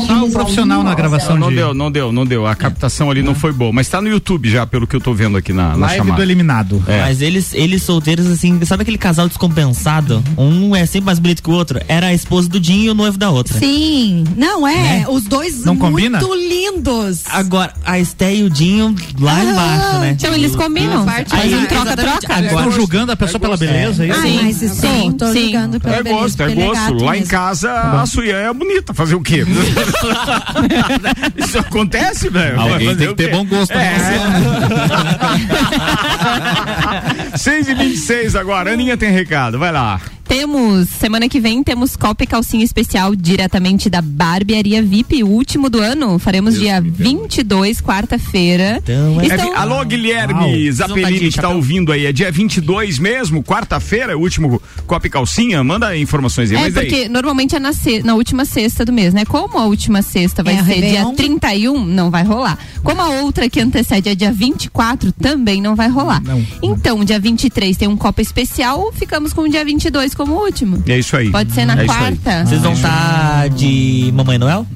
Só o profissional na gravação Não de deu, não deu, não deu. A captação ali não foi boa. Mas tá no YouTube já, pelo que eu tô vendo aqui na, na live do chamada. eliminado. É. Mas eles, eles solteiros, assim, sabe aquele casal descompensado? Um é sempre mais bonito que o outro. Era a esposa do Dinho e o noivo da outra. Sim, não é, os dois Não combina? muito lindos. Agora, a Esté e o Dinho lá embaixo, né? Então eles combinam. Aí Aí, troca-troca. exatamente, Estão julgando a pessoa pela beleza, é isso? Ai, mas isso sim, tô sim. julgando pela É beleza, gosto, é gosto. Lá em mesmo. casa a Suiã é bonita. Fazer o quê? (laughs) Isso acontece, velho. Alguém tem que ter bom gosto É. 6 (laughs) e 26 agora. Aninha tem recado. Vai lá. Temos, semana que vem, temos copa e calcinha especial diretamente da Barbearia VIP, o último do ano. Faremos dia 22, quarta-feira. Então, é- É Estão- Alô, Guilherme Uau. Zapelini, que tá chapéu. ouvindo aí. É dia 22 mesmo, quarta-feira, é o último Copa e Calcinha. Manda informações aí. É, Mas aí. porque normalmente é na, se- na última sexta do mês, né? Como a última sexta vai É, ser Réveillon. dia 31, não vai rolar. Como a outra que antecede é dia 24, também não vai rolar. Não. Então, dia 23 tem um Copa especial, ficamos com o dia 22 como último. É isso aí. Pode ser na É quarta. Vocês vão estar de Mamãe Noel?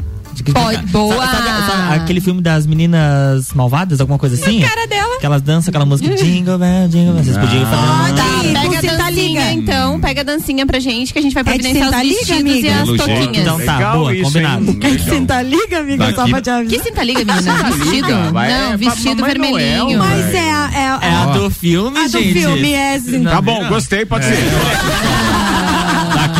De que- Pode, boa. Sabe, sabe- sabe aquele filme das meninas malvadas, alguma coisa assim? cara dela. Que elas dançam aquela música Jingle Bell, Jingle Bell. Vocês podiam fazer uma... Tá, Sim, pega a dancinha então, pega a dancinha pra gente que a gente vai É de providenciar os Senta Liga, vestidos amiga? e as toquinhas. Então tá, Legal boa, isso, combinado. hein? Quem Legal. senta liga, amiga, só Daqui- pra te avisar. Que cinta liga, menina? Vestido? vai, é Não, pra vestido vermelhinho. Noel, Mas é a, é a, É a do filme, a do gente. filme, é assim. Tá bom, gostei, pode ser. (laughs)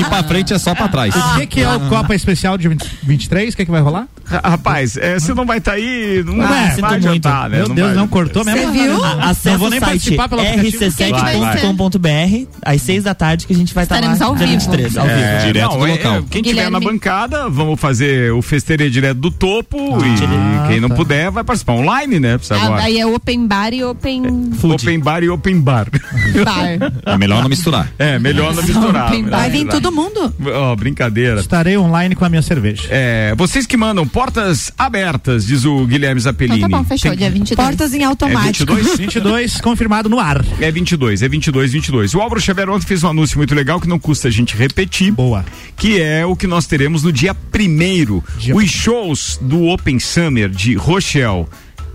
Daqui pra frente é só pra trás. O que, que é o Copa Especial de 20 23? O que, que vai rolar? Rapaz, é, você não vai estar aí, não Ah, vai, adiantar, muito. né? Meu Deus, vai- não cortou mesmo? Você viu? Não Acesse vou nem participar pelo aplicativo. rc7.com.br às seis da tarde que a gente vai estar Estaremos lá. ao vivo. 23, ao É, vivo. Direto não, do é, local. é, quem tiver Guilherme. na bancada, vamos fazer o festeiro direto do topo Ah, e quem não tá. puder vai participar online, né? Precisa Ah, agora. daí é open bar e open Open bar e open bar. bar. É melhor não misturar. É, melhor não misturar. Open bar. Vai vir todo mundo. Ó, brincadeira. Estarei online com a minha cerveja. É, vocês que mandam portas abertas, diz o Guilherme Zapelini. Então tá bom, fechou, Tem- dia 22. Portas em É automático. 22? 22 confirmado no ar. É 22, é 22, 22. O Álvaro Xavier ontem fez um anúncio muito legal que não custa a gente repetir. Boa. Que é o que nós teremos no dia primeiro. Dia Os shows do Open Summer de Rochelle.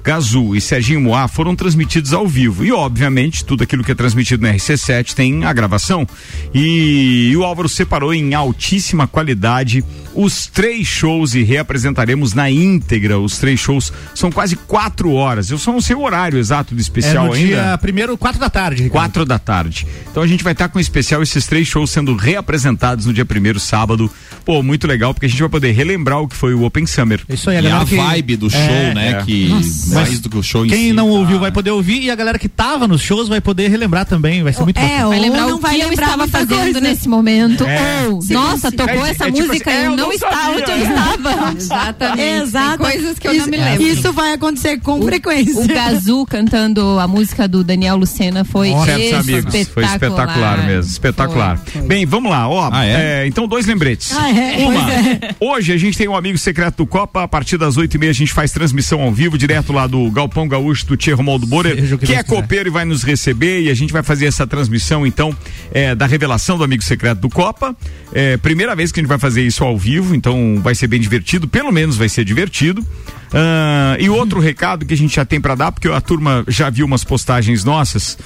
Gazu e Serginho Moá foram transmitidos ao vivo. E, obviamente, tudo aquilo que é transmitido no RC7 tem a gravação. E, e o Álvaro separou em altíssima qualidade os três shows e reapresentaremos na íntegra. Os três shows são quase quatro horas. Eu só não sei o horário exato do É especial no ainda. dia primeiro, 4 da tarde. Ricardo. Quatro da tarde. Então a gente vai estar com especial esses três shows sendo reapresentados no dia primeiro, sábado. Pô, muito legal, porque a gente vai poder relembrar o que foi o Open Summer. Isso aí, a E a que- vibe do show, É, né? é. Que mais do que o show em Quem si. não ouviu vai poder ouvir e a galera que tava nos shows vai poder relembrar também. Vai ser muito É, bacana. Vai ou lembrar não o vai que eu lembrar estava fazendo coisa. nesse momento. É. Ou, nossa, tocou é- essa é tipo música assim, e é, eu eu não não estava sabia. onde eu estava. Exatamente. Exato. Tem coisas que eu isso, não me lembro. Isso vai acontecer com frequência. O Gazu cantando a música do Daniel Lucena foi Certos amigos. Foi espetacular mesmo. Espetacular. Foi, foi. Bem, vamos lá. Ó, Ah, é? é, então, dois lembretes. Ah, é? Uma, é. hoje a gente tem um amigo secreto do Copa. A partir das oito e meia a gente faz transmissão ao vivo, direto lá do Galpão Gaúcho do Tia Romualdo Borer, Seja o que que, é quiser. copeiro e vai nos receber. E a gente vai fazer essa transmissão, então, é, da revelação do amigo secreto do Copa. É, primeira vez que a gente vai fazer isso ao vivo, então vai ser bem divertido. Pelo menos vai ser divertido. Ah, e outro recado que a gente já tem para dar, porque a turma já viu umas postagens nossas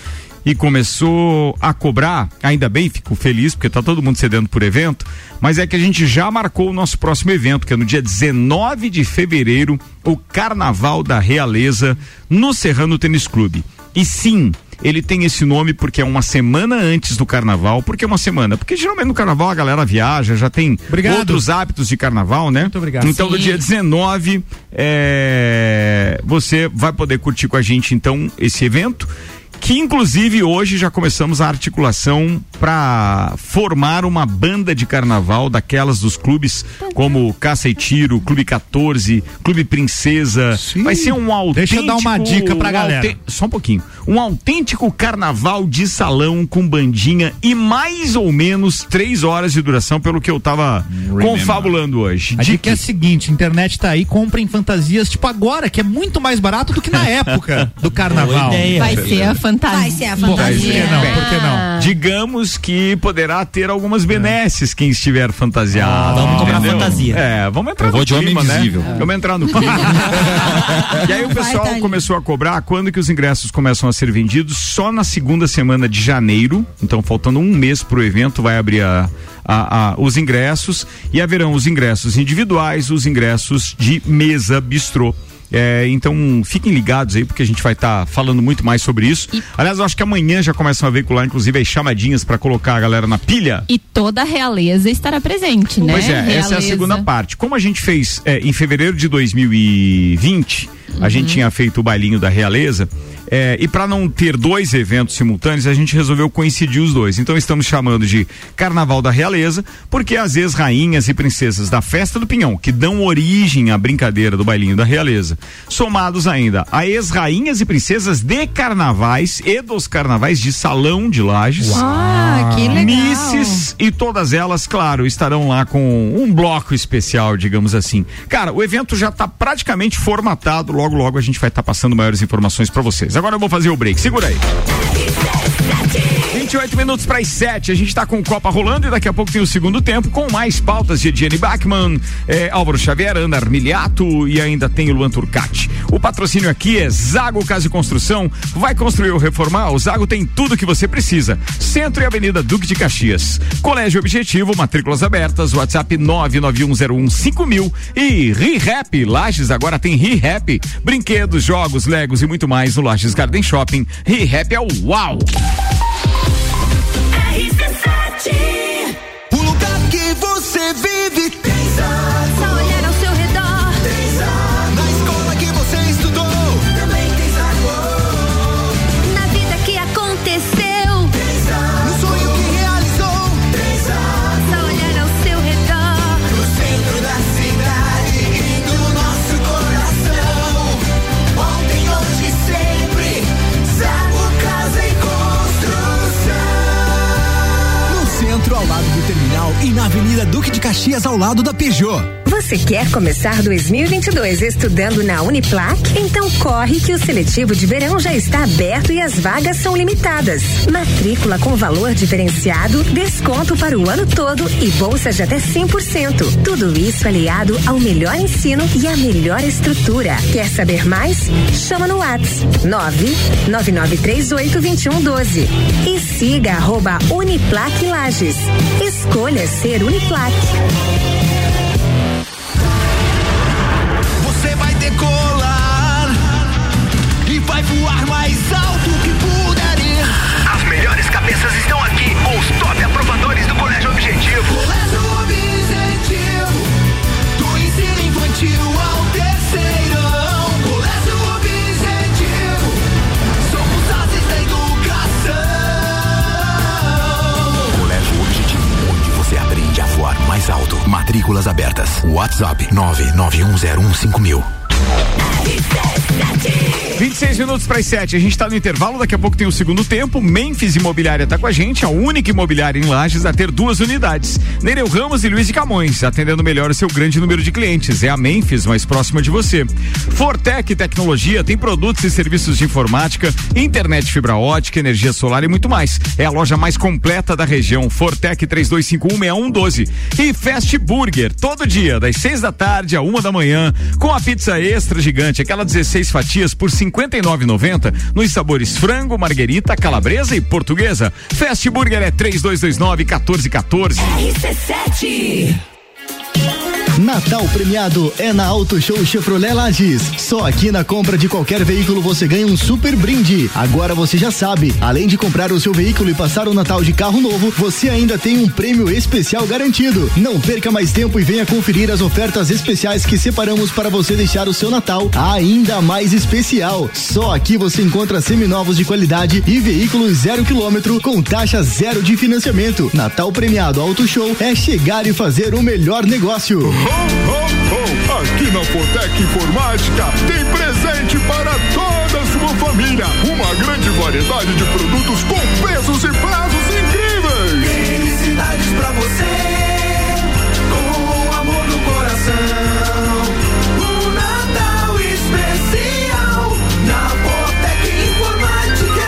e começou a cobrar, ainda bem, fico feliz, porque tá todo mundo cedendo por evento, mas é que a gente já marcou o nosso próximo evento, que é no dia 19 de fevereiro, o Carnaval da Realeza, no Serrano Tênis Clube. E sim, ele tem esse nome porque é uma semana antes do carnaval. Por que uma semana? Porque geralmente no carnaval a galera viaja, já tem Obrigado. outros hábitos de carnaval, né? Muito obrigado. Então, no Sim. dia 19, é, você vai poder curtir com a gente, então, esse evento. Que inclusive hoje já começamos a articulação para formar uma banda de carnaval daquelas dos clubes como Caça e Tiro, Clube 14, Clube Princesa. Sim. Vai ser um autêntico. Deixa eu dar uma dica pra um galera. autê- Só um pouquinho. Um autêntico carnaval de salão com bandinha e mais ou menos três horas de duração, pelo que eu tava confabulando hoje. A dica é a seguinte: internet tá aí, comprem fantasias tipo agora, que é muito mais barato do que na (laughs) época do carnaval. Boa ideia. Vai ser a fantasia. Vai ser a Bom, fantasia. por que não? Por que não? Digamos que poderá ter algumas benesses quem estiver fantasiado. Ah, vamos comprar entendeu? fantasia. É, vamos entrar Eu vou no de homem clima, né? invisível. Vamos entrar no clima. (laughs) e aí o pessoal tá ali. começou a cobrar quando que os ingressos começam a ser vendidos só na segunda semana de janeiro. Então, faltando um mês pro evento, vai abrir a, a- a- os ingressos e haverão os ingressos individuais, os ingressos de mesa bistrô. É, então fiquem ligados aí porque a gente vai estar falando muito mais sobre isso. Aliás, eu acho que amanhã já começam a veicular inclusive as chamadinhas para colocar a galera na pilha. E toda a realeza estará presente, né? Pois é, essa é a Realeza. segunda parte. Como a gente fez é, em fevereiro de 2020, a Uhum. gente tinha feito o bailinho da realeza. É, e para não ter dois eventos simultâneos, a gente resolveu coincidir os dois. Então estamos chamando de Carnaval da Realeza, porque as ex-rainhas e princesas da Festa do Pinhão, que dão origem à brincadeira do bailinho da Realeza, somados ainda a ex-rainhas e princesas de carnavais e dos carnavais de Salão de Lages. Ah, que legal. Misses e todas elas, claro, estarão lá com um bloco especial, digamos assim. Cara, o evento já está praticamente formatado, logo logo a gente vai estar passando maiores informações para vocês. Agora eu vou fazer o break, segura aí. 28 minutos para as 7. A gente está com Copa rolando e daqui a pouco tem o segundo tempo com mais pautas de Ediane Bachmann, eh, Álvaro Xavier, Ana Armiliato e ainda tem o Luan Turcati. O patrocínio aqui é Zago Casa e Construção. Vai construir ou reformar? O Zago tem tudo que você precisa. Centro e Avenida Duque de Caxias. Colégio Objetivo, matrículas abertas, WhatsApp 991015000 e ReHap. Lages agora tem ReHap. Brinquedos, jogos, legos e muito mais no Lages Garden Shopping. ReHap é o uau! RC7 na Avenida Duque de Caxias, ao lado da Peugeot Você quer começar 2022 estudando na Uniplac? Então corre que o seletivo de verão já está aberto e as vagas são limitadas. Matrícula com valor diferenciado, desconto para o ano todo e bolsa de até 100%. Tudo isso aliado ao melhor ensino e à melhor estrutura. Quer saber mais? Chama no Whats 999382112 e siga arroba Uniplac Lages. Escolha ser Uniplac. Voar mais alto que puder ir. As melhores cabeças estão aqui, com os top aprovadores do Colégio Objetivo. Colégio Objetivo, do ensino infantil ao terceirão. Colégio Objetivo, somos ases da educação. Colégio Objetivo, onde você aprende a voar mais alto. Matrículas abertas. WhatsApp 991015000. 26 minutos para as 7. A gente está no intervalo, daqui a pouco tem o segundo tempo. Memphis Imobiliária está com a gente, a única imobiliária em Lages a ter duas unidades. Nereu Ramos e Luiz de Camões, atendendo melhor o seu grande número de clientes. É a Memphis, mais próxima de você. Fortec Tecnologia tem produtos e serviços de informática, internet fibra ótica, energia solar e muito mais. É a loja mais completa da região. Fortec 32516112. E Fast Burger, todo dia, das 6 da tarde a uma da manhã, com a pizza extra gigante, aquela 16 fatias por 59,90 nos sabores frango, marguerita, calabresa e portuguesa. Fast Burger é 3229 1414. RC7. Natal premiado é na Auto Show Chevrolet Lages. Só aqui na compra de qualquer veículo você ganha um super brinde. Agora você já sabe, além de comprar o seu veículo e passar o Natal de carro novo, você ainda tem um prêmio especial garantido. Não perca mais tempo e venha conferir as ofertas especiais que separamos para você deixar o seu Natal ainda mais especial. Só aqui você encontra seminovos de qualidade e veículos zero quilômetro com taxa zero de financiamento. Natal premiado Auto Show é chegar e fazer o melhor negócio. Aqui na Fortec Informática tem presente para toda a sua família. Uma grande variedade de produtos com preços e prazos incríveis. Felicidades pra você, com amor no coração. Um Natal especial na Botec Informática.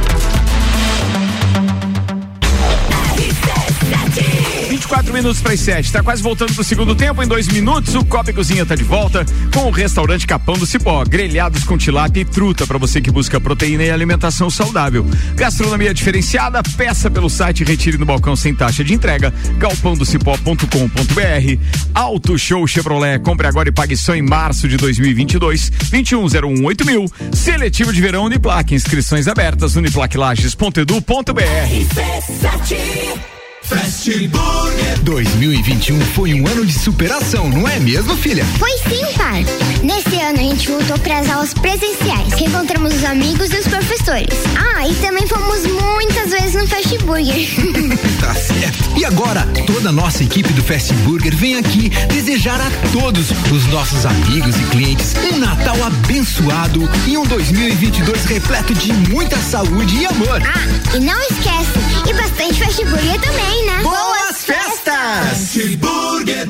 24 minutos para as 7. Tá quase voltando pro segundo tempo. Em dois minutos, o Copa e Cozinha tá de volta com o restaurante Capão do Cipó. Grelhados com tilápia e truta para você que busca proteína e alimentação saudável. Gastronomia diferenciada, peça pelo site Retire no balcão sem taxa de entrega. galpãodocipó.com.br. Auto Show Chevrolet. Compre agora e pague só em março de 2022. 21018000. mil. Seletivo de verão Uniplac. Inscrições abertas. uniplaclages.edu.br. Fast Burger 2021 foi um ano de superação, não é mesmo, filha? Foi sim, pai. Nesse ano a gente voltou para as aulas presenciais, reencontramos os amigos e os professores. Ah, e também fomos muitas vezes no Fast Burger. (laughs) tá certo. E agora, toda a nossa equipe do Fast Burger vem aqui desejar a todos os nossos amigos e clientes um Natal abençoado e um 2022 repleto de muita saúde e amor. Ah, e não esquece, e bastante Fast Burger também, né? Boas festas! Fast Burger.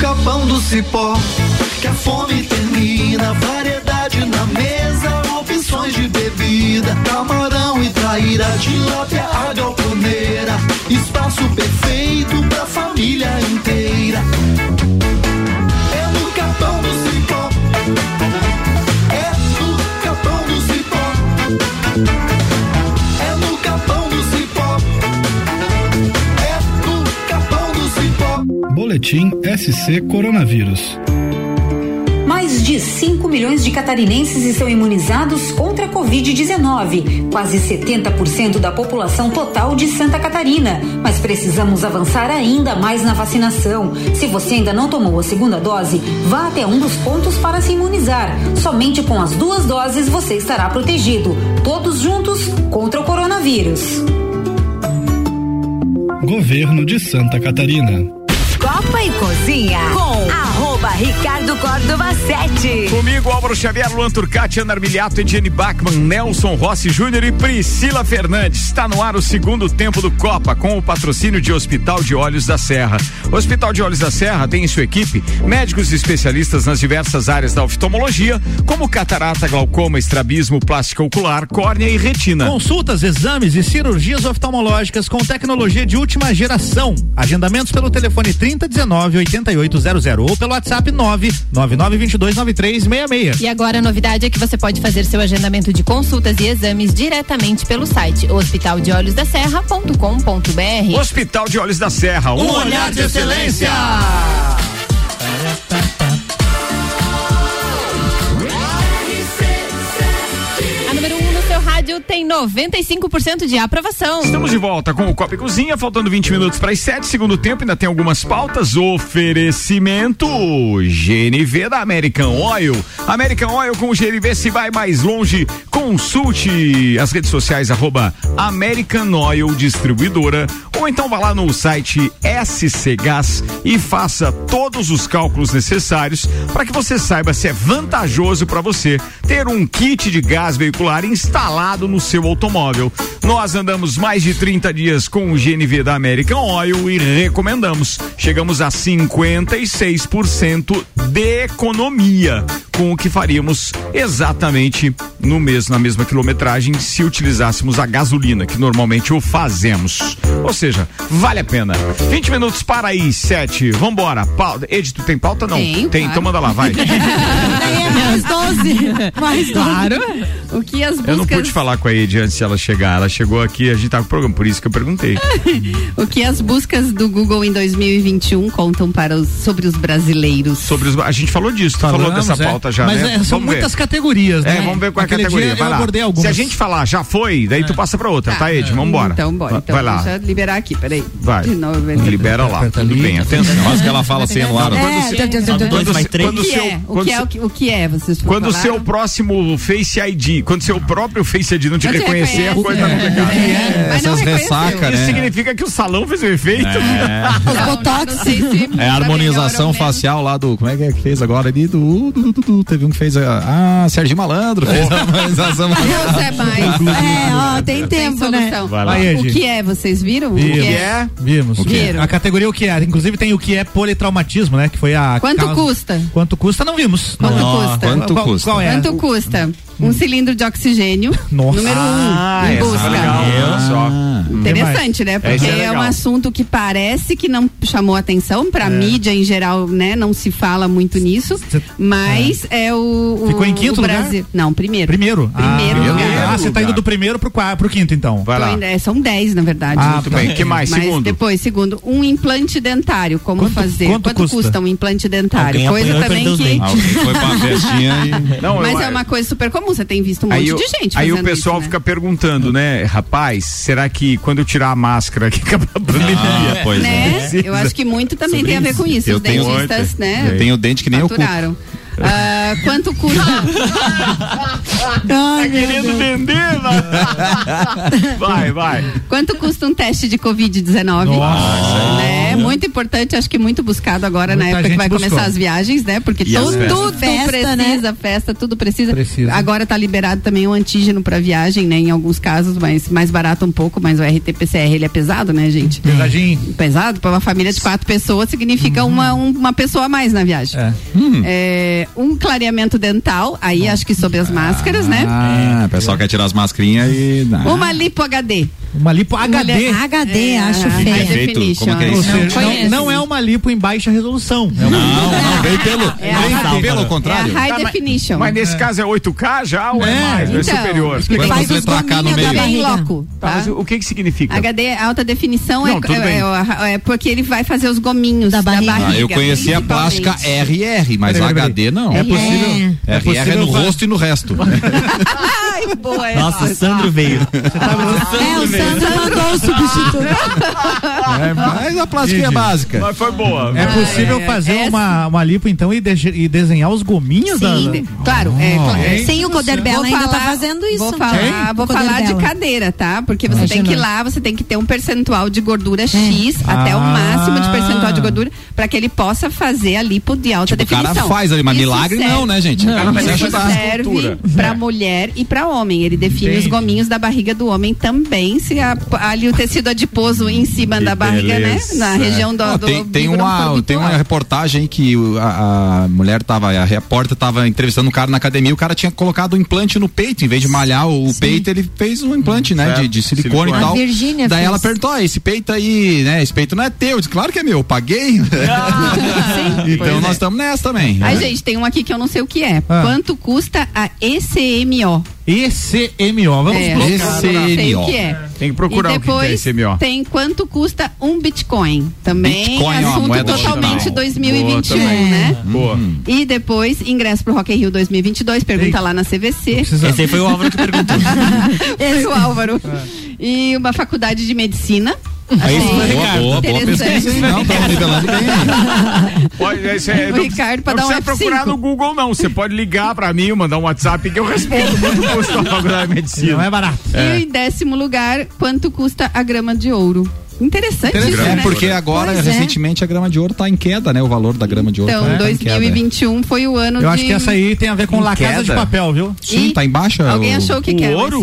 capão do cipó que a fome termina. Variedade na mesa, opções de bebida. Camarão e traíra, tilápia, a galponeira. Boletim SC Coronavírus. Mais de 5 milhões de catarinenses estão imunizados contra a Covid-19, quase 70% da população total de Santa Catarina. Mas precisamos avançar ainda mais na vacinação. Se você ainda não tomou a segunda dose, vá até um dos pontos para se imunizar. Somente com as duas doses você estará protegido. Todos juntos contra o coronavírus. Governo de Santa Catarina. Cozinha com Ricardo Córdova 7. Comigo, Álvaro Xavier, Luan Turcati, Ana Armiliato, Ediane Bachmann, Nelson Rossi Júnior e Priscila Fernandes. Está no ar o segundo tempo do Copa, com o patrocínio de Hospital de Olhos da Serra. O Hospital de Olhos da Serra tem em sua equipe médicos especialistas nas diversas áreas da oftalmologia, como catarata, glaucoma, estrabismo, plástica ocular, córnea e retina. Consultas, exames e cirurgias oftalmológicas com tecnologia de última geração. Agendamentos pelo telefone 3019 8800 ou pelo WhatsApp 999229366. E agora a novidade é que você pode fazer seu agendamento de consultas e exames diretamente pelo site hospitaldeolhosdaserra.com.br. Hospital de Olhos da Serra, um, olhar de excelência. Rádio tem 95% de aprovação. Estamos de volta com o Copa e Cozinha, faltando 20 minutos para as 7, segundo tempo, ainda tem algumas pautas. Oferecimento GNV da American Oil. American Oil com GNV se vai mais longe. Consulte as redes sociais, arroba American Oil Distribuidora. Ou então vá lá no site SC Gás e faça todos os cálculos necessários para que você saiba se é vantajoso para você ter um kit de gás veicular instalado no seu automóvel. Nós andamos mais de 30 dias com o GNV da American Oil e recomendamos. Chegamos a 56% de economia com o que faríamos exatamente no mês, na mesma quilometragem, se utilizássemos a gasolina, que normalmente o fazemos. Ou seja, vale a pena. 20 minutos para aí, 7. Vambora. Pauta. Ed, tu tem pauta? Não. Tenho, tem, claro. então manda lá, vai. (laughs) Daí é mais 12. (laughs) Mais 12. Claro. O que as buscas. Eu não pude falar com a Ed antes de ela chegar. Ela chegou aqui, a gente tava com o programa, por isso que eu perguntei. O que as buscas do Google em 2021 contam para os, sobre os brasileiros? Sobre os, a gente falou disso, tu falou Falamos, dessa é. pauta já, Mas né? é, são Vamos ver. muitas categorias, né? É, vamos ver qual é a categoria. dia Vai eu lá. abordei algumas. Se a gente falar já foi, daí tu passa pra outra, tá, Ed? Vamos embora. Então, bora. Então, Vai lá. deixa eu liberar aqui, peraí. Vai. De novo. Libera lá. Tudo bem, atenção. Quase que ela fala assim no ar. É, Quando dois se- mais três. quando O seu- é? O quando que é? O que- é? Vocês Quando o seu próximo Face ID, quando seu próprio Face ID não te Não te reconhecer, a reconhece. coisa tá complicada. É, mas não essas reconheceu. ressacas, Isso né? significa que o salão fez o efeito. Não, (laughs) Botox. não sei se É a harmonização facial lá do. Como é que é que fez agora ali? Do. do, do, do, teve um que fez. a- Ah, Serginho Malandro fez a harmonização. Deus é mais. (laughs) É, ó, tem tempo, né? solução. Vai lá. O que é? Vocês viram? O Vimos. que é? Vimos. O que é? A categoria o que é. Inclusive tem o que é politraumatismo, né? Que foi a. Quanto causa- custa? Quanto custa? Não vimos. Quanto Não. custa? Quanto Qual- custa? Qual é? Quanto custa? Um cilindro de oxigênio. Nossa. Número um. Ah, em essa busca. é legal. Só. Interessante, né? Porque Esse é é, um assunto que parece que não chamou atenção pra É. mídia em geral, né? Não se fala muito nisso, mas é, o, o Ficou em quinto o lugar? Brasil. Não, primeiro. Primeiro? Primeiro ah, lugar. Ah, você tá indo do primeiro pro, qua- pro quinto, então. Vai lá. indo- é, são 10, na verdade. Ah, Muito bem. que mais? Mas Segundo. depois, segundo, um implante dentário, como Quanto- fazer? quanto custa? um implante dentário? Alguém coisa também que. Alguém foi pra festinha e. (laughs) Não, Mas eu- é uma coisa super comum, você tem visto um monte Aí, de o- gente aí o pessoal isso, né? fica perguntando, né? Rapaz, será que quando eu tirar a máscara aqui (laughs) acaba a pandemia? Ah, pois né? é. Eu acho que muito também Sobre tem a ver com isso. Eu Os tenho- dentistas, né? Eu tenho dente que nem eu cu. faturaram. Ah, quanto custa? (laughs) Tá querendo vender? (laughs) Vai, vai. quanto custa um teste de Covid-19? Nossa. Né? Muito importante, acho que muito buscado agora na Muita época que vai buscou. começar as viagens, né? Porque E tudo, tudo Festa, precisa, festa, tudo precisa. Precisa. Agora tá liberado também o antígeno para viagem, né? Em alguns casos, mas mais barato um pouco, mas o RT-PCR ele é pesado, né, gente? Pesadinho. pesado para uma família de quatro pessoas significa uma, um- uma pessoa a mais na viagem. É. É, um clareamento dental, aí acho que sobre as máscaras, né? Ah, o pessoal quer tirar as mascarinhas e. Ah. Uma lipo HD. Uma lipo HD. Mulher- HD, acho É, feio. high Feito, definition, como que é é. Ou isso? seja, Não não, não é uma lipo em baixa resolução. É uma Não, não, veio pelo. É a veio high- pelo É a contrário. high Tá, mas- definition. Mas nesse caso é 8K já ou é, É, mais? É então, superior? Quantas Faz os K no meio? Bem barriga. loco, Tá, tá? mas o que que significa? HD alta definição Não, é, é, é- é porque ele vai fazer os gominhos da Da barriga. Ah, eu conheci a plástica. RR, mas Peraí, peraí, HD não. É possível. É, RR é no rosto e no resto. (laughs) (laughs) Ai, boa essa. Nossa, o Sandro veio. É, o Sandro mandou o substituto. É, mas a plástica é Entendi. básica. Mas foi boa. É possível é, fazer essa- uma, uma lipo, então, e, de- e desenhar os gominhos da. Sim, de- claro. É, Oh, é, hein? Sim, o Coderbella ainda tá falar- fazendo isso. Vou né? falar, vou falar de cadeira, tá? Porque você Imagina. tem que ir lá, você tem que ter um percentual de gordura X, até o Ah. máximo de percentual de gordura, pra que ele possa fazer a lipo de alta Tipo, o cara definição. faz ali, mas Isso milagre serve- não, né, gente? O cara precisa isso serve pra mulher e pra homem. Ele define os Entendi. gominhos da barriga do homem também, se a- ali o tecido adiposo em cima da barriga, beleza. né? Na região do, Ó, do tem, tem uma, tem uma reportagem que a, a mulher tava, a repórter tava entrevistando um cara na academia, o cara tinha colocado um implante no peito, em vez de malhar o peito, ele fez um implante, né, Certo. de, de silicone, Silicone. e tal. A Virgínia Daí fez. ela perguntou, ah, esse peito aí, né, esse peito não é teu, eu disse, claro que é meu, eu paguei. (laughs) então nós estamos nessa também. Ai, né? gente, tem um aqui que eu não sei o que é. Ah. Quanto custa a ECMO? ECMO. Vamos É, colocar. eu não sei o que é. Tem que procurar e o que é depois ECMO. tem quanto custa um Bitcoin. Também Bitcoin é uma assunto moeda totalmente digital. 2021, Boa né? Boa. E depois, ingresso pro Rock in Rio 2022, pergunta Ei. lá na CVC. Esse aí foi o Álvaro que perguntou. (laughs) Esse é o Álvaro. E uma faculdade de medicina. Aí, Achei boa, boa, boa interessante. pesquisa, hein? Não, estamos nivelando bem. Pode, é, isso é, O não, Ricardo, não dar um precisa F5. procurar no Google, não. Você pode ligar pra mim, mandar um WhatsApp que eu respondo quanto custa (laughs) a faculdade de medicina. Não é barato. E em décimo lugar, quanto custa a grama de ouro? Interessante isso, É né? porque agora, Pois é. recentemente, a grama de ouro tá em queda, né? O valor da grama de ouro Então, tá, tá em queda. 2021 foi o ano Eu de... acho que essa aí tem a ver com Em La Casa de? Papel, viu? Sim, E tá em baixa. Alguém o- achou o que, o que é ouro?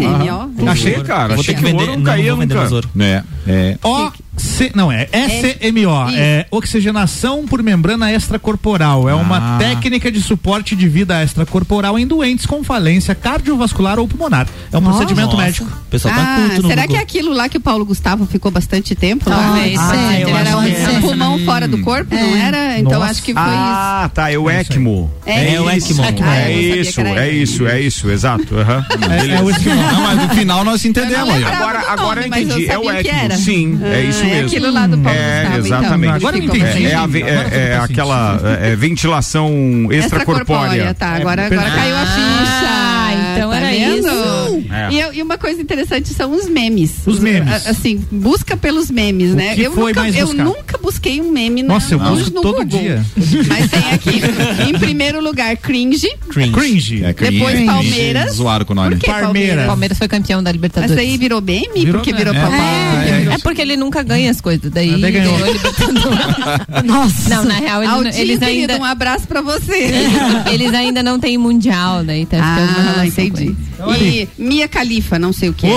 Não sei, cara. Vou Achei ter que vender, não não caía vou vender nunca. mais ouro. É, é. Ó, C, não, é ECMO, é oxigenação por membrana extracorporal. É uma Ah. técnica de suporte de vida extracorporal em doentes com falência cardiovascular ou pulmonar. É um procedimento Nossa. médico. O pessoal Ah, tá culto no será Google. que é aquilo lá que o Paulo Gustavo ficou bastante tempo? lá? Talvez, Ah, ele Eu era um, é. pulmão fora do corpo, não era? Então Nossa. acho que foi Ah, tá, é o ECMO. É, É o isso. ECMO. Ah, É isso, é isso, é isso, exato. aham. (laughs) Beleza. Não, mas no final nós entendemos. Agora, agora eu entendi. É o ECMO. Sim, é Ah, isso é mesmo. aquilo lá do Paulo é, Gustavo, então. Exatamente. Agora eu Ficou entendi. É, é- Agora é faz aquela é, ventilação extracorpórea. tá. Agora, É, agora caiu a ficha. Ah, então tá era vendo? É. E, eu- e uma coisa interessante são os memes. Os memes. A- Assim, busca pelos memes, O né? que eu, foi nunca, mais eu nunca busquei um meme na, Nossa, eu no, busco no todo Google. dia. Mas tem aqui, em primeiro lugar, cringe. Cringe. Cringe. É, cringe, Depois cringe, Palmeiras. Zoaram com o nome. Palmeiras. Palmeiras? Palmeiras foi campeão da Mas Libertadores. aí virou meme? Virou porque meme. virou É. Palmeiras? É, é porque ele nunca ganha as coisas. Daí, Daí ganhou. ganhou a Libertadores. (laughs) Nossa. Não, na real, ele não- Aldinho, eles querido, ainda. um abraço pra você. (laughs) Eles ainda não têm mundial, daí tá ficando uma Ah, entendi. isso. E Mia Khalifa, não sei o que. É,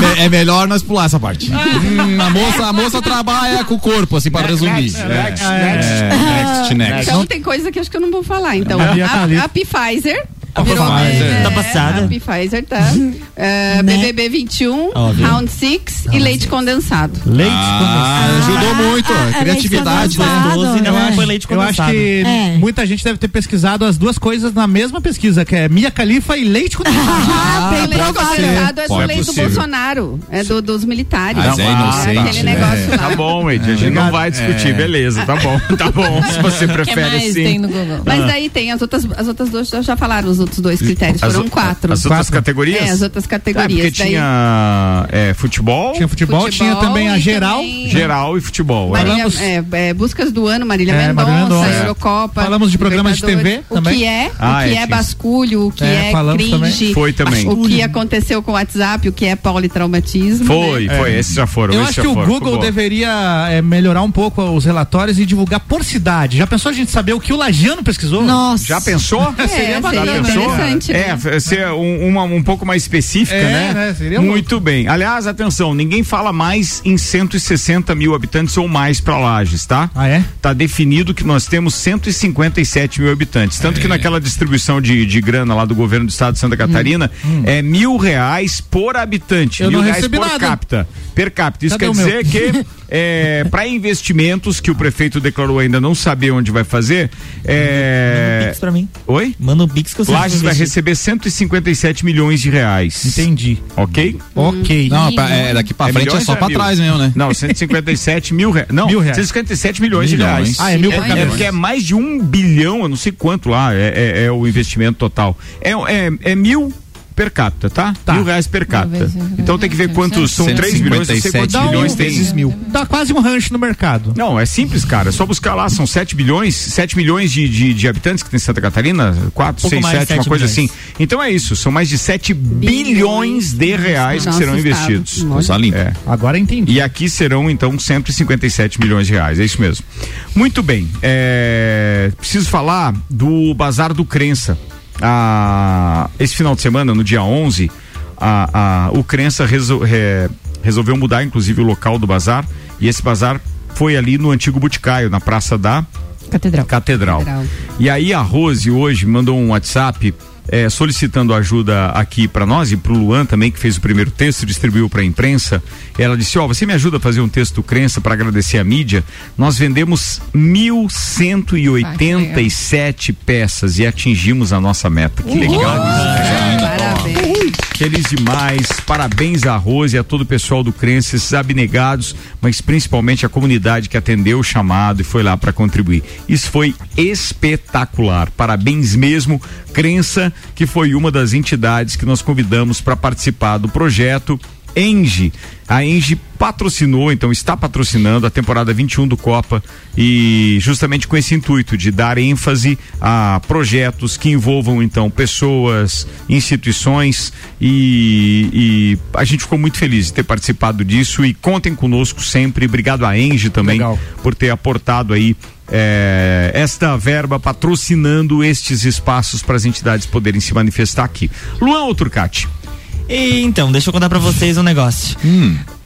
me- é melhor nós pular essa parte. Hum, a, moça, a moça trabalha com o corpo, assim, para resumir. Next, É. next, É, next, next. Então tem coisa que acho que eu não vou falar. Então, A a, a Pfizer. A virou Pfizer. Tá é, passada. A Pfizer tá. (laughs) É, Né? BBB 21, Óbvio. Round 6 e leite condensado. Leite Ah, ajudou muito. Ah, a criatividade, né? condensado, Doze não né? foi leite Eu acho condensado. que É. muita gente deve ter pesquisado as duas coisas na mesma pesquisa, que é Mia Khalifa e leite condensado. (laughs) Ah, o leite condensado é do Pode, lei do. Bolsonaro. É do, dos militares. Mas é inocente, aquele né? negócio lá. Tá bom, Ed, a gente não vai discutir, É. beleza, tá bom, tá bom. (laughs) Se você prefere assim. no Google? Mas daí tem as outras, as outras duas, já falaram os outros dois critérios, As foram o- quatro. As outras categorias? É, as outras Ah, categorias. porque Daí- tinha é, futebol, Tinha futebol, Futebol tinha também a geral. também- geral e futebol. é. Marília, Falamos- é, é, buscas do ano, Marília É, Mendonça. Eurocopa. Falamos de programas de. TV também. O que é, Ah, o que é, é, basculho, o que É, é, falamos cringe. também. Foi também. O que aconteceu com o WhatsApp, o que é politraumatismo. Foi, né? foi, esses já foram. Eu acho que o Google deveria é, melhorar um pouco os relatórios e divulgar por cidade. Já pensou a gente saber o que o Lagiano pesquisou? Nossa. Já pensou? (laughs) É, Seria bacana. Interessante, É, né? ser um, uma um pouco mais específica, É, né? né? Seria Muito bem. Aliás, atenção, ninguém fala mais em 160 mil habitantes ou mais para Lages, tá? Ah, é? Tá definido que nós temos 157 mil habitantes. Tanto É. que naquela distribuição de, de grana lá do governo do estado de Santa Catarina é mil reais por habitante. Hum, Eu mil não reais recebi por nada. capita. Per capita. Isso Cadê quer dizer que (laughs) é, para investimentos que o prefeito declarou ainda não saber onde vai fazer. É... Pix pra mim. Oi? Manda um Pix que eu sei Lages vai receber 157 milhões de reais. Entendi. Ok? Ok. Não, pra- é, daqui pra frente é só ou pra mil? trás mesmo, né? Não, 157 mil reais. Não, Mil reais. 157 milhões, Milhões. de reais. Ah, é mil por é, cabeça. porque é mais de um bilhão, eu não sei quanto lá é, é- é o investimento total. É, é, é mil per capita, tá? Tá. Mil reais per capita. Então tem que ver quantos são 3 milhões, não sei quantos 157 milhões vezes tem. mil. Dá quase um rancho no mercado. Não, é simples, cara. É só buscar lá, são 7 bilhões, 7 milhões de, de, de habitantes que tem em Santa Catarina, 4, Pouco 6, mais de 7, uma 7 coisa milhões. assim. Então é isso, são mais de 7 bilhões de reais que serão investidos. Coisa limpa. É. Agora entendi. E aqui serão então 157 milhões de reais, é isso mesmo. Muito bem, é, preciso falar do Bazar do Crença. Ah, esse final de semana, no dia 11, a, a- o Crença resol- re- resolveu mudar inclusive o local do bazar e esse bazar foi ali no antigo Boticário, na Praça da Catedral. Catedral. Catedral. E aí a Rose hoje mandou um WhatsApp eh, solicitando ajuda aqui para nós e pro Luan também que fez o primeiro texto, distribuiu para a imprensa. Ela disse: "Ó, você me ajuda a fazer um texto crença para agradecer a mídia? Nós vendemos 1187 peças e atingimos a nossa meta. Que legal isso. Feliz demais, parabéns à Rose e a todo o pessoal do Crença, esses abnegados, mas principalmente a comunidade que atendeu o chamado e foi lá para contribuir. Isso foi espetacular. Parabéns mesmo, Crença, que foi uma das entidades que nós convidamos para participar do projeto Engie. A Engie patrocinou, então está patrocinando a temporada 21 do Copa e justamente com esse intuito de dar ênfase a projetos que envolvam então pessoas, instituições e, e a gente ficou muito feliz de ter participado disso e contem conosco sempre. Obrigado a Engie também Legal. por ter aportado aí eh, esta verba patrocinando estes espaços para as entidades poderem se manifestar aqui. Luan ou Turcati? E, então, deixa eu contar pra vocês um negócio.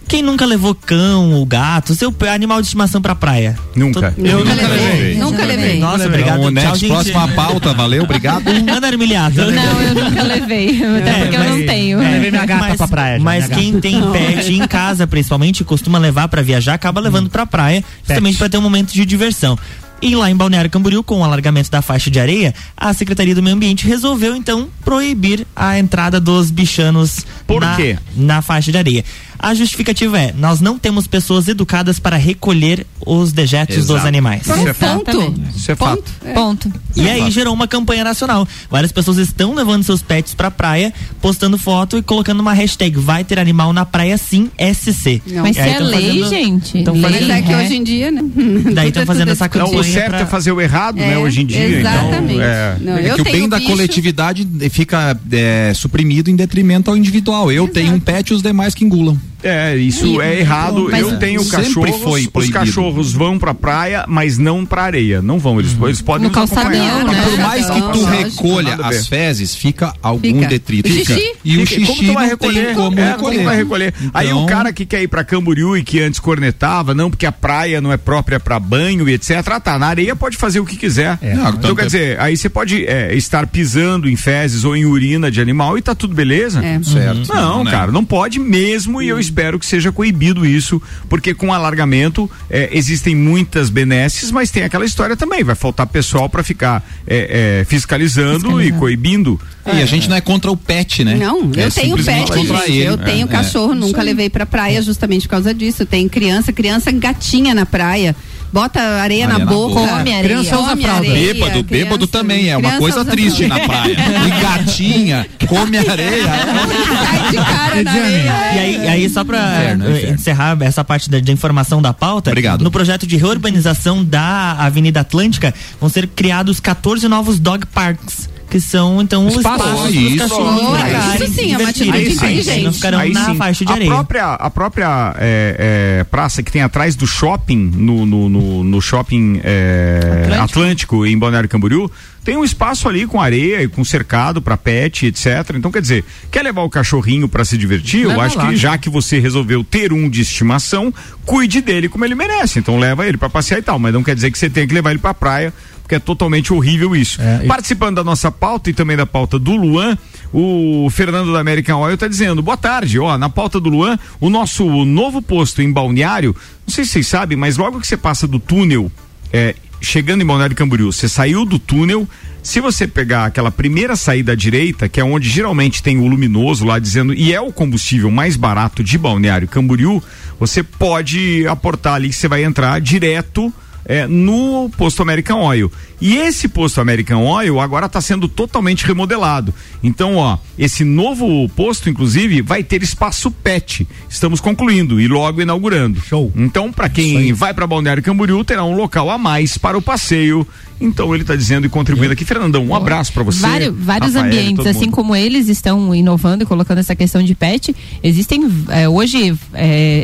Quem nunca levou cão ou gato, seu animal de estimação pra praia? Nunca. Eu Nunca levei. Nunca levei. Nossa, obrigado. Então, Tchau, Next, gente. próxima pauta, valeu, obrigado. (laughs) Ana Armiliato. Não, eu nunca levei. Até porque eu não tenho. Eu levei minha gata mas, pra praia. já, Mas quem gata. tem pet em casa, principalmente, costuma levar pra viajar, acaba levando pra praia, justamente pra ter um momento de diversão. E lá em Balneário Camboriú, com o alargamento da faixa de areia, a Secretaria do Meio Ambiente resolveu então proibir a entrada dos bichanos Por na, quê? na faixa de areia. A justificativa é: nós não temos pessoas educadas para recolher os dejetos dos Exato. animais. Isso é fato. Ponto. Isso é fato. Ponto. E aí gerou uma campanha nacional. Várias pessoas estão levando seus pets pra praia, postando foto e colocando uma hashtag vai ter animal na praia sim SC. Não. Mas isso é lei, fazendo- gente. tão Lei, Mas fazendo- é que é. hoje em dia, né? Daí (laughs) Tudo tão é fazendo essa discutido. Não, o campanha certo pra- é fazer o errado, né, É, hoje em dia. exatamente. Então, é, Não, É eu que o bem da bicho- coletividade fica é, suprimido em detrimento ao individual. Eu tenho um pet e os demais que engulam. É, isso é errado. Mas eu tenho sempre cachorros, foi os cachorros vão pra praia, mas não pra areia. Não vão, eles, eles podem No nos acompanhar. né? Por mais que tu recolha as fezes, fica algum Fica. detrito. Xixi? E o Fica- como xixi tu vai não recolher? como É, recolher. tu vai recolher. Aí Então- o cara que quer ir pra Camboriú e que antes cornetava, não, porque a praia não é própria pra banho e etc. Ah, tá, na areia pode fazer o que quiser. Não, então quer é- dizer, aí você pode é, estar pisando em fezes ou em urina de animal e tá tudo beleza. É. Certo. Não, né? cara, não pode mesmo e eu espero que seja coibido isso, porque com alargamento é, existem muitas benesses, mas tem aquela história também, vai faltar pessoal pra ficar é, é, fiscalizando, e coibindo. E a gente não é contra o pet, né? Não, É eu tenho pet, ele. Eu tenho É, cachorro, nunca levei pra praia justamente por causa disso. Tem criança, criança gatinha na praia. Bota areia, Areia na, na boca. boca. Come areia. Criança usa Come fralda. areia, Bêbado, bêbado criança- também é uma coisa triste na praia. (laughs) E gatinha, come areia. Cai de cara na areia. E aí, aí, só pra Inferno, eh, inferno. encerrar essa parte da, de informação da pauta, Obrigado. no projeto de reurbanização da Avenida Atlântica vão ser criados 14 novos dog parks. Que são, então, os Espaço. espaços Isso. ficarem isso sim, é uma atitude inteligente. Não ficarão Aí na sim. faixa de a areia. Própria, a própria é, é, praça que tem atrás do shopping, no, no, no, no shopping é, Atlântico. Atlântico. em Balneário Camboriú, tem um espaço ali com areia e com cercado para pet, etc. Então, quer dizer, quer levar o cachorrinho para se divertir? Eu Leva acho lá. que já que você resolveu ter um de estimação, cuide dele como ele merece. Então, leva ele para passear e tal. Mas não quer dizer que você tenha que levar ele para praia. Porque é totalmente horrível isso. É, e- Participando da nossa pauta e também da pauta do Luan, o Fernando da American Oil está dizendo: boa tarde, ó, na pauta do Luan, o nosso novo posto em Balneário, não sei se vocês sabem, mas logo que você passa do túnel, é, chegando em Balneário Camboriú, você saiu do túnel, se você pegar aquela primeira saída à direita, que é onde geralmente tem o luminoso lá dizendo, e é o combustível mais barato de Balneário Camboriú, você pode aportar ali que você vai entrar direto é, no posto American Oil. E esse posto American Oil agora está sendo totalmente remodelado. Então, ó, esse novo posto, inclusive, vai ter espaço pet. Estamos concluindo e logo inaugurando. Show. Então, para quem vai para Balneário Camboriú, terá um local a mais para o passeio. Então, ele está dizendo e contribuindo aqui. Fernandão, um abraço para você. Vários, vários Rafael, ambientes, assim como eles estão inovando e colocando essa questão de pet, existem é, hoje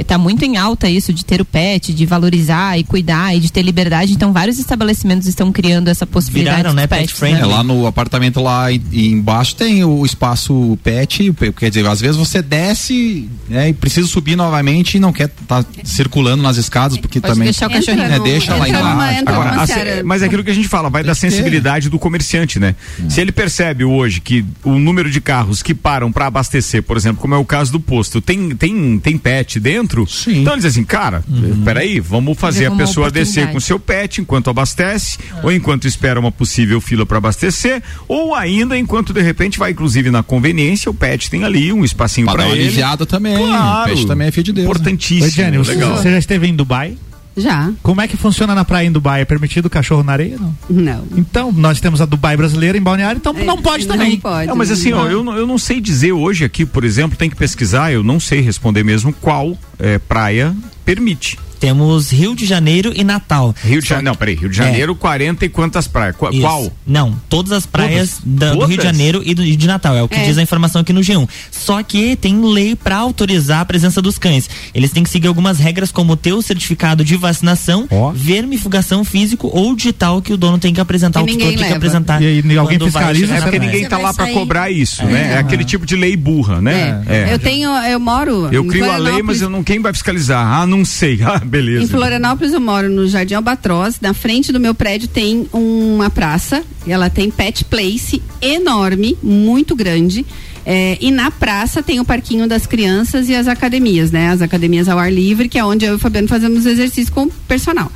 está muito em alta isso de ter o pet, de valorizar e cuidar e de ter liberdade. Então vários estabelecimentos estão criando essa possibilidade Viraram, né, pet friendly. É, lá no apartamento lá e- e embaixo tem o espaço pet, pe- quer dizer, às vezes você desce né, e precisa subir novamente e não quer estar circulando nas escadas, porque Pode também. deixar o cachorrinho. É, deixa lá numa- embaixo. Agora, numa assim, mas é aquilo que a gente fala, vai da sensibilidade do comerciante, né? Se ele percebe hoje que o número de carros que param para abastecer, por exemplo, como é o caso do posto, tem tem tem pet dentro, então ele diz assim, cara, peraí, vamos fazer a pessoa descer com seu pet enquanto abastece, ou enquanto espera uma possível fila para abastecer, ou ainda enquanto de repente vai inclusive na conveniência, o pet tem ali um espacinho Pra para ele. aliviada também. Claro. Pet também é filho de Deus. né? Importantíssimo. Oi, Jenny, você, legal. você já esteve em Dubai? Já. Como é que funciona na praia em Dubai? É permitido cachorro na areia? Não. Não. Então, nós temos a Dubai brasileira em Balneário, então não pode também. Não pode. Não, mas assim, ó, eu, não- eu não sei dizer hoje aqui, por exemplo, tem que pesquisar, eu não sei responder mesmo qual é, praia permite. Temos Rio de Janeiro e Natal. Rio de Janeiro, não, peraí, Rio de Janeiro, 40 e quantas praias? Qu- Isso. Qual? Não, todas as praias da- do Rio de Todas? Janeiro e, do, e de Natal. É o que É. diz a informação aqui no G1. Só que tem lei pra autorizar a presença dos cães. Eles têm que seguir algumas regras, como ter o certificado de vacinação, vermifugação físico ou digital que o dono tem que apresentar, E o tutor ninguém tem que apresentar. E aí, alguém fiscaliza, é porque ninguém tá lá pra sair- cobrar isso, É. né? É aquele tipo de lei burra, né? É. Eu tenho, eu moro. Eu crio a lei, mas eu não quem vai fiscalizar? Ah, não sei. (laughs) Ah, beleza. Em Florianópolis eu moro no Jardim Albatroz. Na frente do meu prédio tem uma praça. Ela tem pet place enorme, muito grande. É, e na praça tem o parquinho das crianças e as academias, né? As academias ao ar livre, que é onde eu e o Fabiano fazemos exercício com o personal.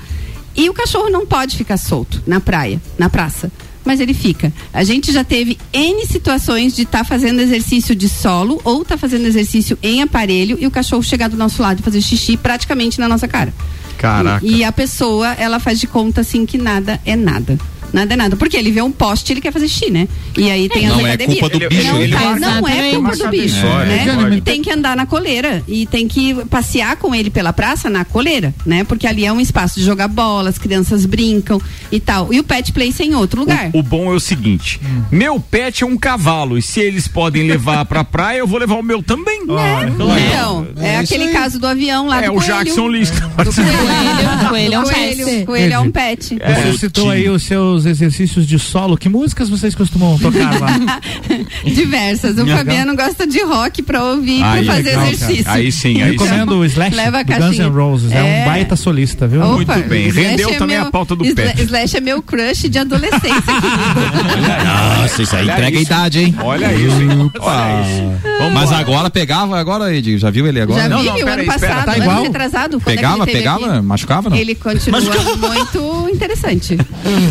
E o cachorro não pode ficar solto na praia, na praça. Mas ele fica. A gente já teve N situações de estar fazendo exercício de solo ou tá fazendo exercício em aparelho e o cachorro chegar do nosso lado e fazer xixi praticamente na nossa cara. Caraca. E, e a pessoa, ela faz de conta assim que nada é nada. Nada é nada. Porque ele vê um poste e ele quer fazer xixi, né? E aí tem Não as é academias. culpa do bicho, Não, ele marca. não é culpa do bicho. É, né? tem que andar na coleira. E tem que passear com ele pela praça na coleira, né? Porque ali é um espaço de jogar bola, as crianças brincam e tal. E o pet place é em outro lugar. O, o bom é o seguinte: meu pet é um cavalo e se eles podem levar pra praia, eu vou levar o meu também. Então, é, isso aquele aí. caso do avião lá É do o coelho. Jackson List. Coelho, (laughs) coelho é um pet. coelho é um pet. Você citou aí os seus exercícios de solo. Que músicas vocês costumam tocar lá? (laughs) Diversas. O. Fabiano gosta de rock pra ouvir, Aí, pra fazer legal, cara. exercício. Aí sim, Eu recomendo o Slash Leva a do Guns. N' Roses. É. um É. baita solista, viu? Opa, Muito bem. Slash Rendeu é também meu- a pauta do Sla- pet. Slash é meu crush de adolescência. (laughs) Nossa, isso aí Olha entrega a isso. idade, hein? Olha isso, hein? Olha isso. Mas agora pegava, agora, Edi, já viu ele agora? Já Não, vi, não, o ano aí, passado, tá ano igual? retrasado. é que Pegava, pegava? aqui? Machucava, não? Ele continua muito interessante.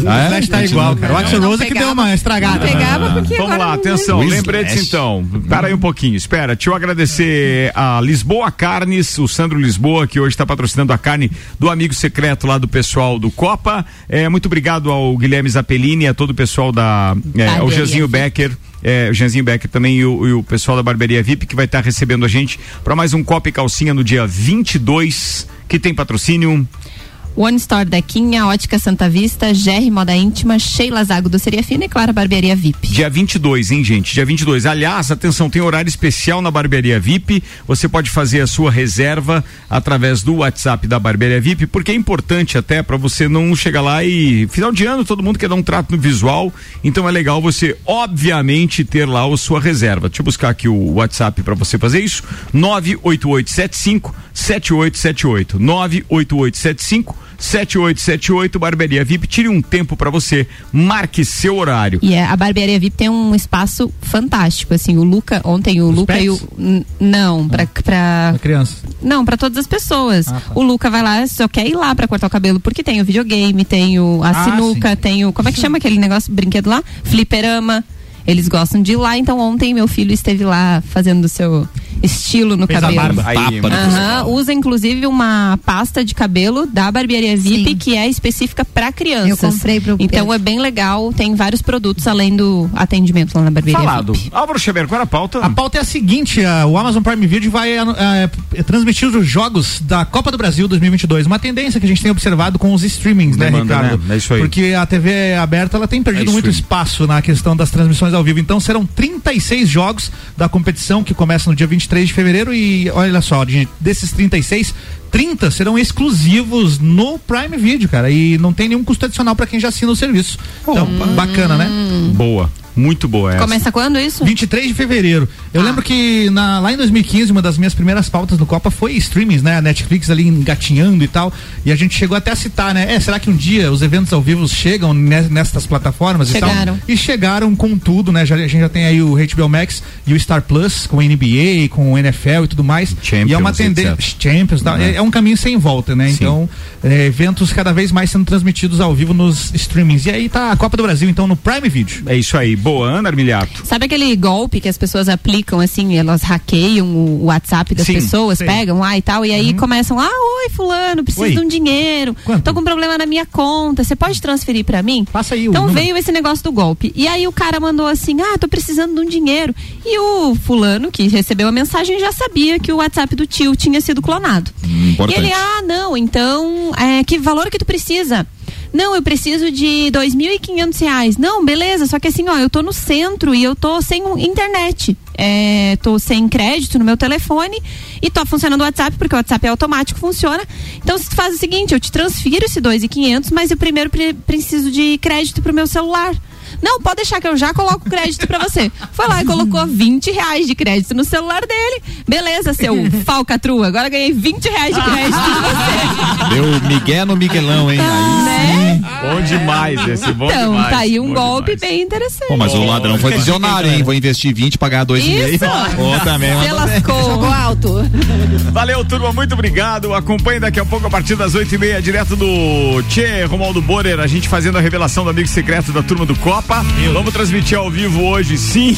Ah, é? Slash tá igual, cara. O Não Rose que pegava. deu uma estragada. Porque Vamos lá, atenção, Slash. então. Para aí um pouquinho, espera. Deixa eu agradecer a Lisboa Carnes, o Sandro Lisboa, que hoje está patrocinando a carne do amigo secreto lá do pessoal do Copa. É, muito obrigado ao Guilherme Zappellini e a todo o pessoal da. É, ao VIP. Becker. É, o Janzinho Becker também e o, e o pessoal da Barbearia VIP que vai estar recebendo a gente para mais um Copa e Calcinha no dia 22, que tem patrocínio. One Store Dequinha, Ótica Santa Vista, GR Moda Íntima, Sheila Zago do Seria Fina e Clara Barbearia VIP. Dia 22, hein, gente? Dia 22. Aliás, atenção, tem horário especial na Barbearia VIP. Você pode fazer a sua reserva através do WhatsApp da Barbearia VIP, porque é importante até para você não chegar lá e final de ano todo mundo quer dar um trato no visual. Então é legal você, obviamente, ter lá a sua reserva. Deixa eu buscar aqui o WhatsApp para você fazer isso. 98875 7878. 98875 7878 Barbearia VIP. Tire um tempo para você, marque seu horário. E é, a barbearia VIP tem um espaço fantástico, assim, o Luca, ontem o Luca e o não, pra, pra criança. não, pra todas as pessoas. O Luca vai lá, só quer ir lá pra cortar o cabelo, porque tem o videogame, tem o a Ah, sinuca, tem o como é que chama aquele negócio, brinquedo lá? Fliperama. Eles gostam de ir lá, então ontem meu filho esteve lá fazendo o seu estilo no Fez a cabelo. barba. Aí, Tapa pessoal. usa inclusive uma pasta de cabelo da barbearia VIP que é específica pra crianças. Eu comprei pro Então é bem legal, tem vários produtos além do atendimento lá na barbearia Falado. VIP. Álvaro Xavier, qual era a pauta? A pauta é a seguinte: ah, o Amazon Prime Video vai ah, ah, transmitir os jogos da Copa do Brasil 2022. Uma tendência que a gente tem observado com os streamings, né, Demanda, Ricardo? né? É isso aí. Porque a TV aberta ela tem perdido É muito espaço na questão das transmissões ao vivo. Então serão 36 jogos da competição que começa no dia 23 de fevereiro e olha só, gente, desses 36, 30 serão exclusivos no Prime Video, cara, e não tem nenhum custo adicional para quem já assina o serviço. Então, ba- bacana, né? Boa, muito boa essa. Começa quando isso? 23 de fevereiro. Eu Ah. lembro que na- lá em 2015, uma das minhas primeiras pautas no Copa foi streamings, né? A Netflix ali engatinhando e tal. E a gente chegou até a citar, né? É, será que um dia os eventos ao vivo chegam ne- nestas plataformas Chegaram. e tal? E chegaram com tudo, né? Já, a gente já tem aí o HBO Max e o Star Plus com o NBA, com o NFL e tudo mais. e é uma Champions, tendência. Champions, tal. Né? É, é um caminho sem volta, né? Sim. Então, é, eventos cada vez mais sendo transmitidos ao vivo nos streamings. E aí tá a Copa do Brasil, então, no Prime Video. É isso aí. Boa, Ana Armiliato. Sabe aquele golpe que as pessoas aplicam assim, elas hackeiam o WhatsApp das Sim, pessoas, pegam lá e tal, e aí começam, ah, oi fulano, preciso Oi. de um dinheiro, tô com um problema na minha conta, você pode transferir pra mim? Passa aí o Então número. veio esse negócio do golpe. E aí o cara mandou assim, ah, tô precisando de um dinheiro. E o fulano que recebeu a mensagem já sabia que o WhatsApp do tio tinha sido clonado. E importante. ele, ah, não, então, é, que valor que tu precisa? Não, eu preciso de 2.500 reais. Não, beleza, só que assim, ó, eu tô no centro e eu tô sem internet. É, tô sem crédito no meu telefone e tô funcionando o WhatsApp, porque o WhatsApp é automático, funciona. Então, você faz o seguinte, eu te transfiro esse 2.500, mas eu primeiro pre- preciso de crédito pro meu celular. Não, pode deixar que eu já coloco crédito pra você. Foi lá e colocou 20 reais de crédito no celular dele. Beleza, seu (laughs) falcatrua. Agora ganhei 20 reais de crédito de você. Deu Miguel no Miguelão, hein? Aí sim. Bom demais esse, bom então, demais. tá aí um bom golpe bem interessante. Pô, mas o ladrão foi visionário, hein? Vou investir 20 pagar 2,5. Isso. Pô, também. Lascou. Jogou alto. Valeu, turma, muito obrigado. Acompanhe daqui a pouco, a partir das oito e meia, direto do Tchê Romualdo Borer, a gente fazendo a revelação do amigo secreto da turma do Copa. Vamos transmitir ao vivo hoje, sim.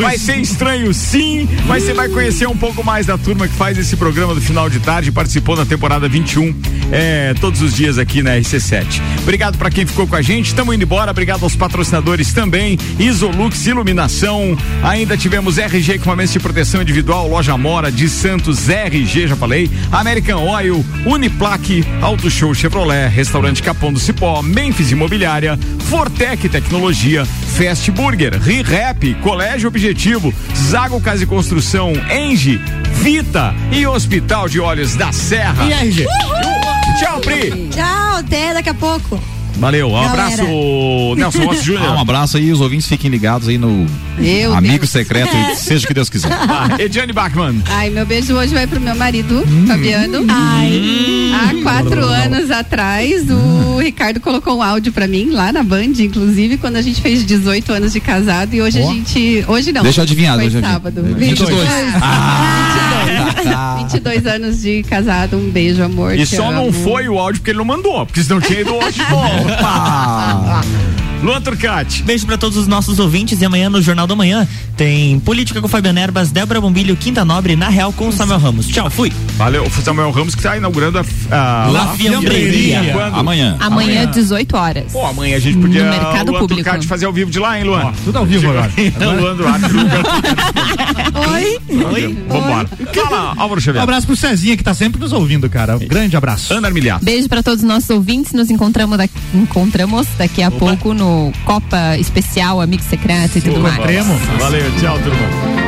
Vai ser estranho, sim. Mas você vai conhecer um pouco mais da turma que faz esse programa do final de tarde, participou na temporada 21, é, todos os dias aqui na RC7. Obrigado pra quem ficou com a gente. Estamos indo embora. Obrigado aos patrocinadores também. Isolux Iluminação. Ainda tivemos RG Equipamentos de Proteção Individual, Loja Mora de Santos, RG, já falei. American Oil, Uniplaque, Auto Show Chevrolet, Restaurante Capão do Cipó, Memphis Imobiliária, Fortec Tecnologia, Fast Burger, ReHap, Colégio Objetivo, Zago Casa e Construção, Engie, Vita e Hospital de Olhos da Serra. E RG? Tchau, Pri. Tchau, até daqui a pouco. Valeu, um Galera. abraço, Nelson Rossi (laughs) Ah, um abraço aí, os ouvintes fiquem ligados aí no Meu Amigo Deus. Secreto, (laughs) seja o que Deus quiser. Ah, Ediane Bachmann. Ai, meu beijo hoje vai pro meu marido, Fabiano. Ai. Há quatro anos atrás, o Ricardo colocou um áudio pra mim, lá na Band, inclusive, quando a gente fez 18 anos de casado. E hoje Ó. a gente. Hoje não. Deixa eu adivinhar, Foi adivinhar. sábado. 22. Ah. 22 anos de casado. Um beijo, amor. E só não foi o áudio porque ele não mandou, porque senão tinha ido hoje de novo. 哈哈 Luan Turcati. Beijo pra todos os nossos ouvintes e amanhã no Jornal da Manhã tem Política com Fabiano Erbas, Débora Bombilho, Quinta Nobre, na Real com o Samuel Ramos. Tchau, fui. Valeu, o Samuel Ramos que está inaugurando a, a La Fiambreria. Quando? Amanhã. Amanhã, 18 horas. Pô, amanhã a gente podia No mercado Luan público. Turcati fazer ao vivo de lá, hein, Luan? tudo ao vivo agora. (laughs) Luan. (laughs) Oi. Oi? Vambora. Fala, Álvaro Um Xavier. abraço pro Cezinha que tá sempre nos ouvindo, cara. Um grande abraço. Ana Armiliato. Beijo pra todos os nossos ouvintes. Nos encontramos daqui, encontramos daqui a pouco no Copa Especial Amigo Secreto e tudo mais. Valeu, tchau, turma.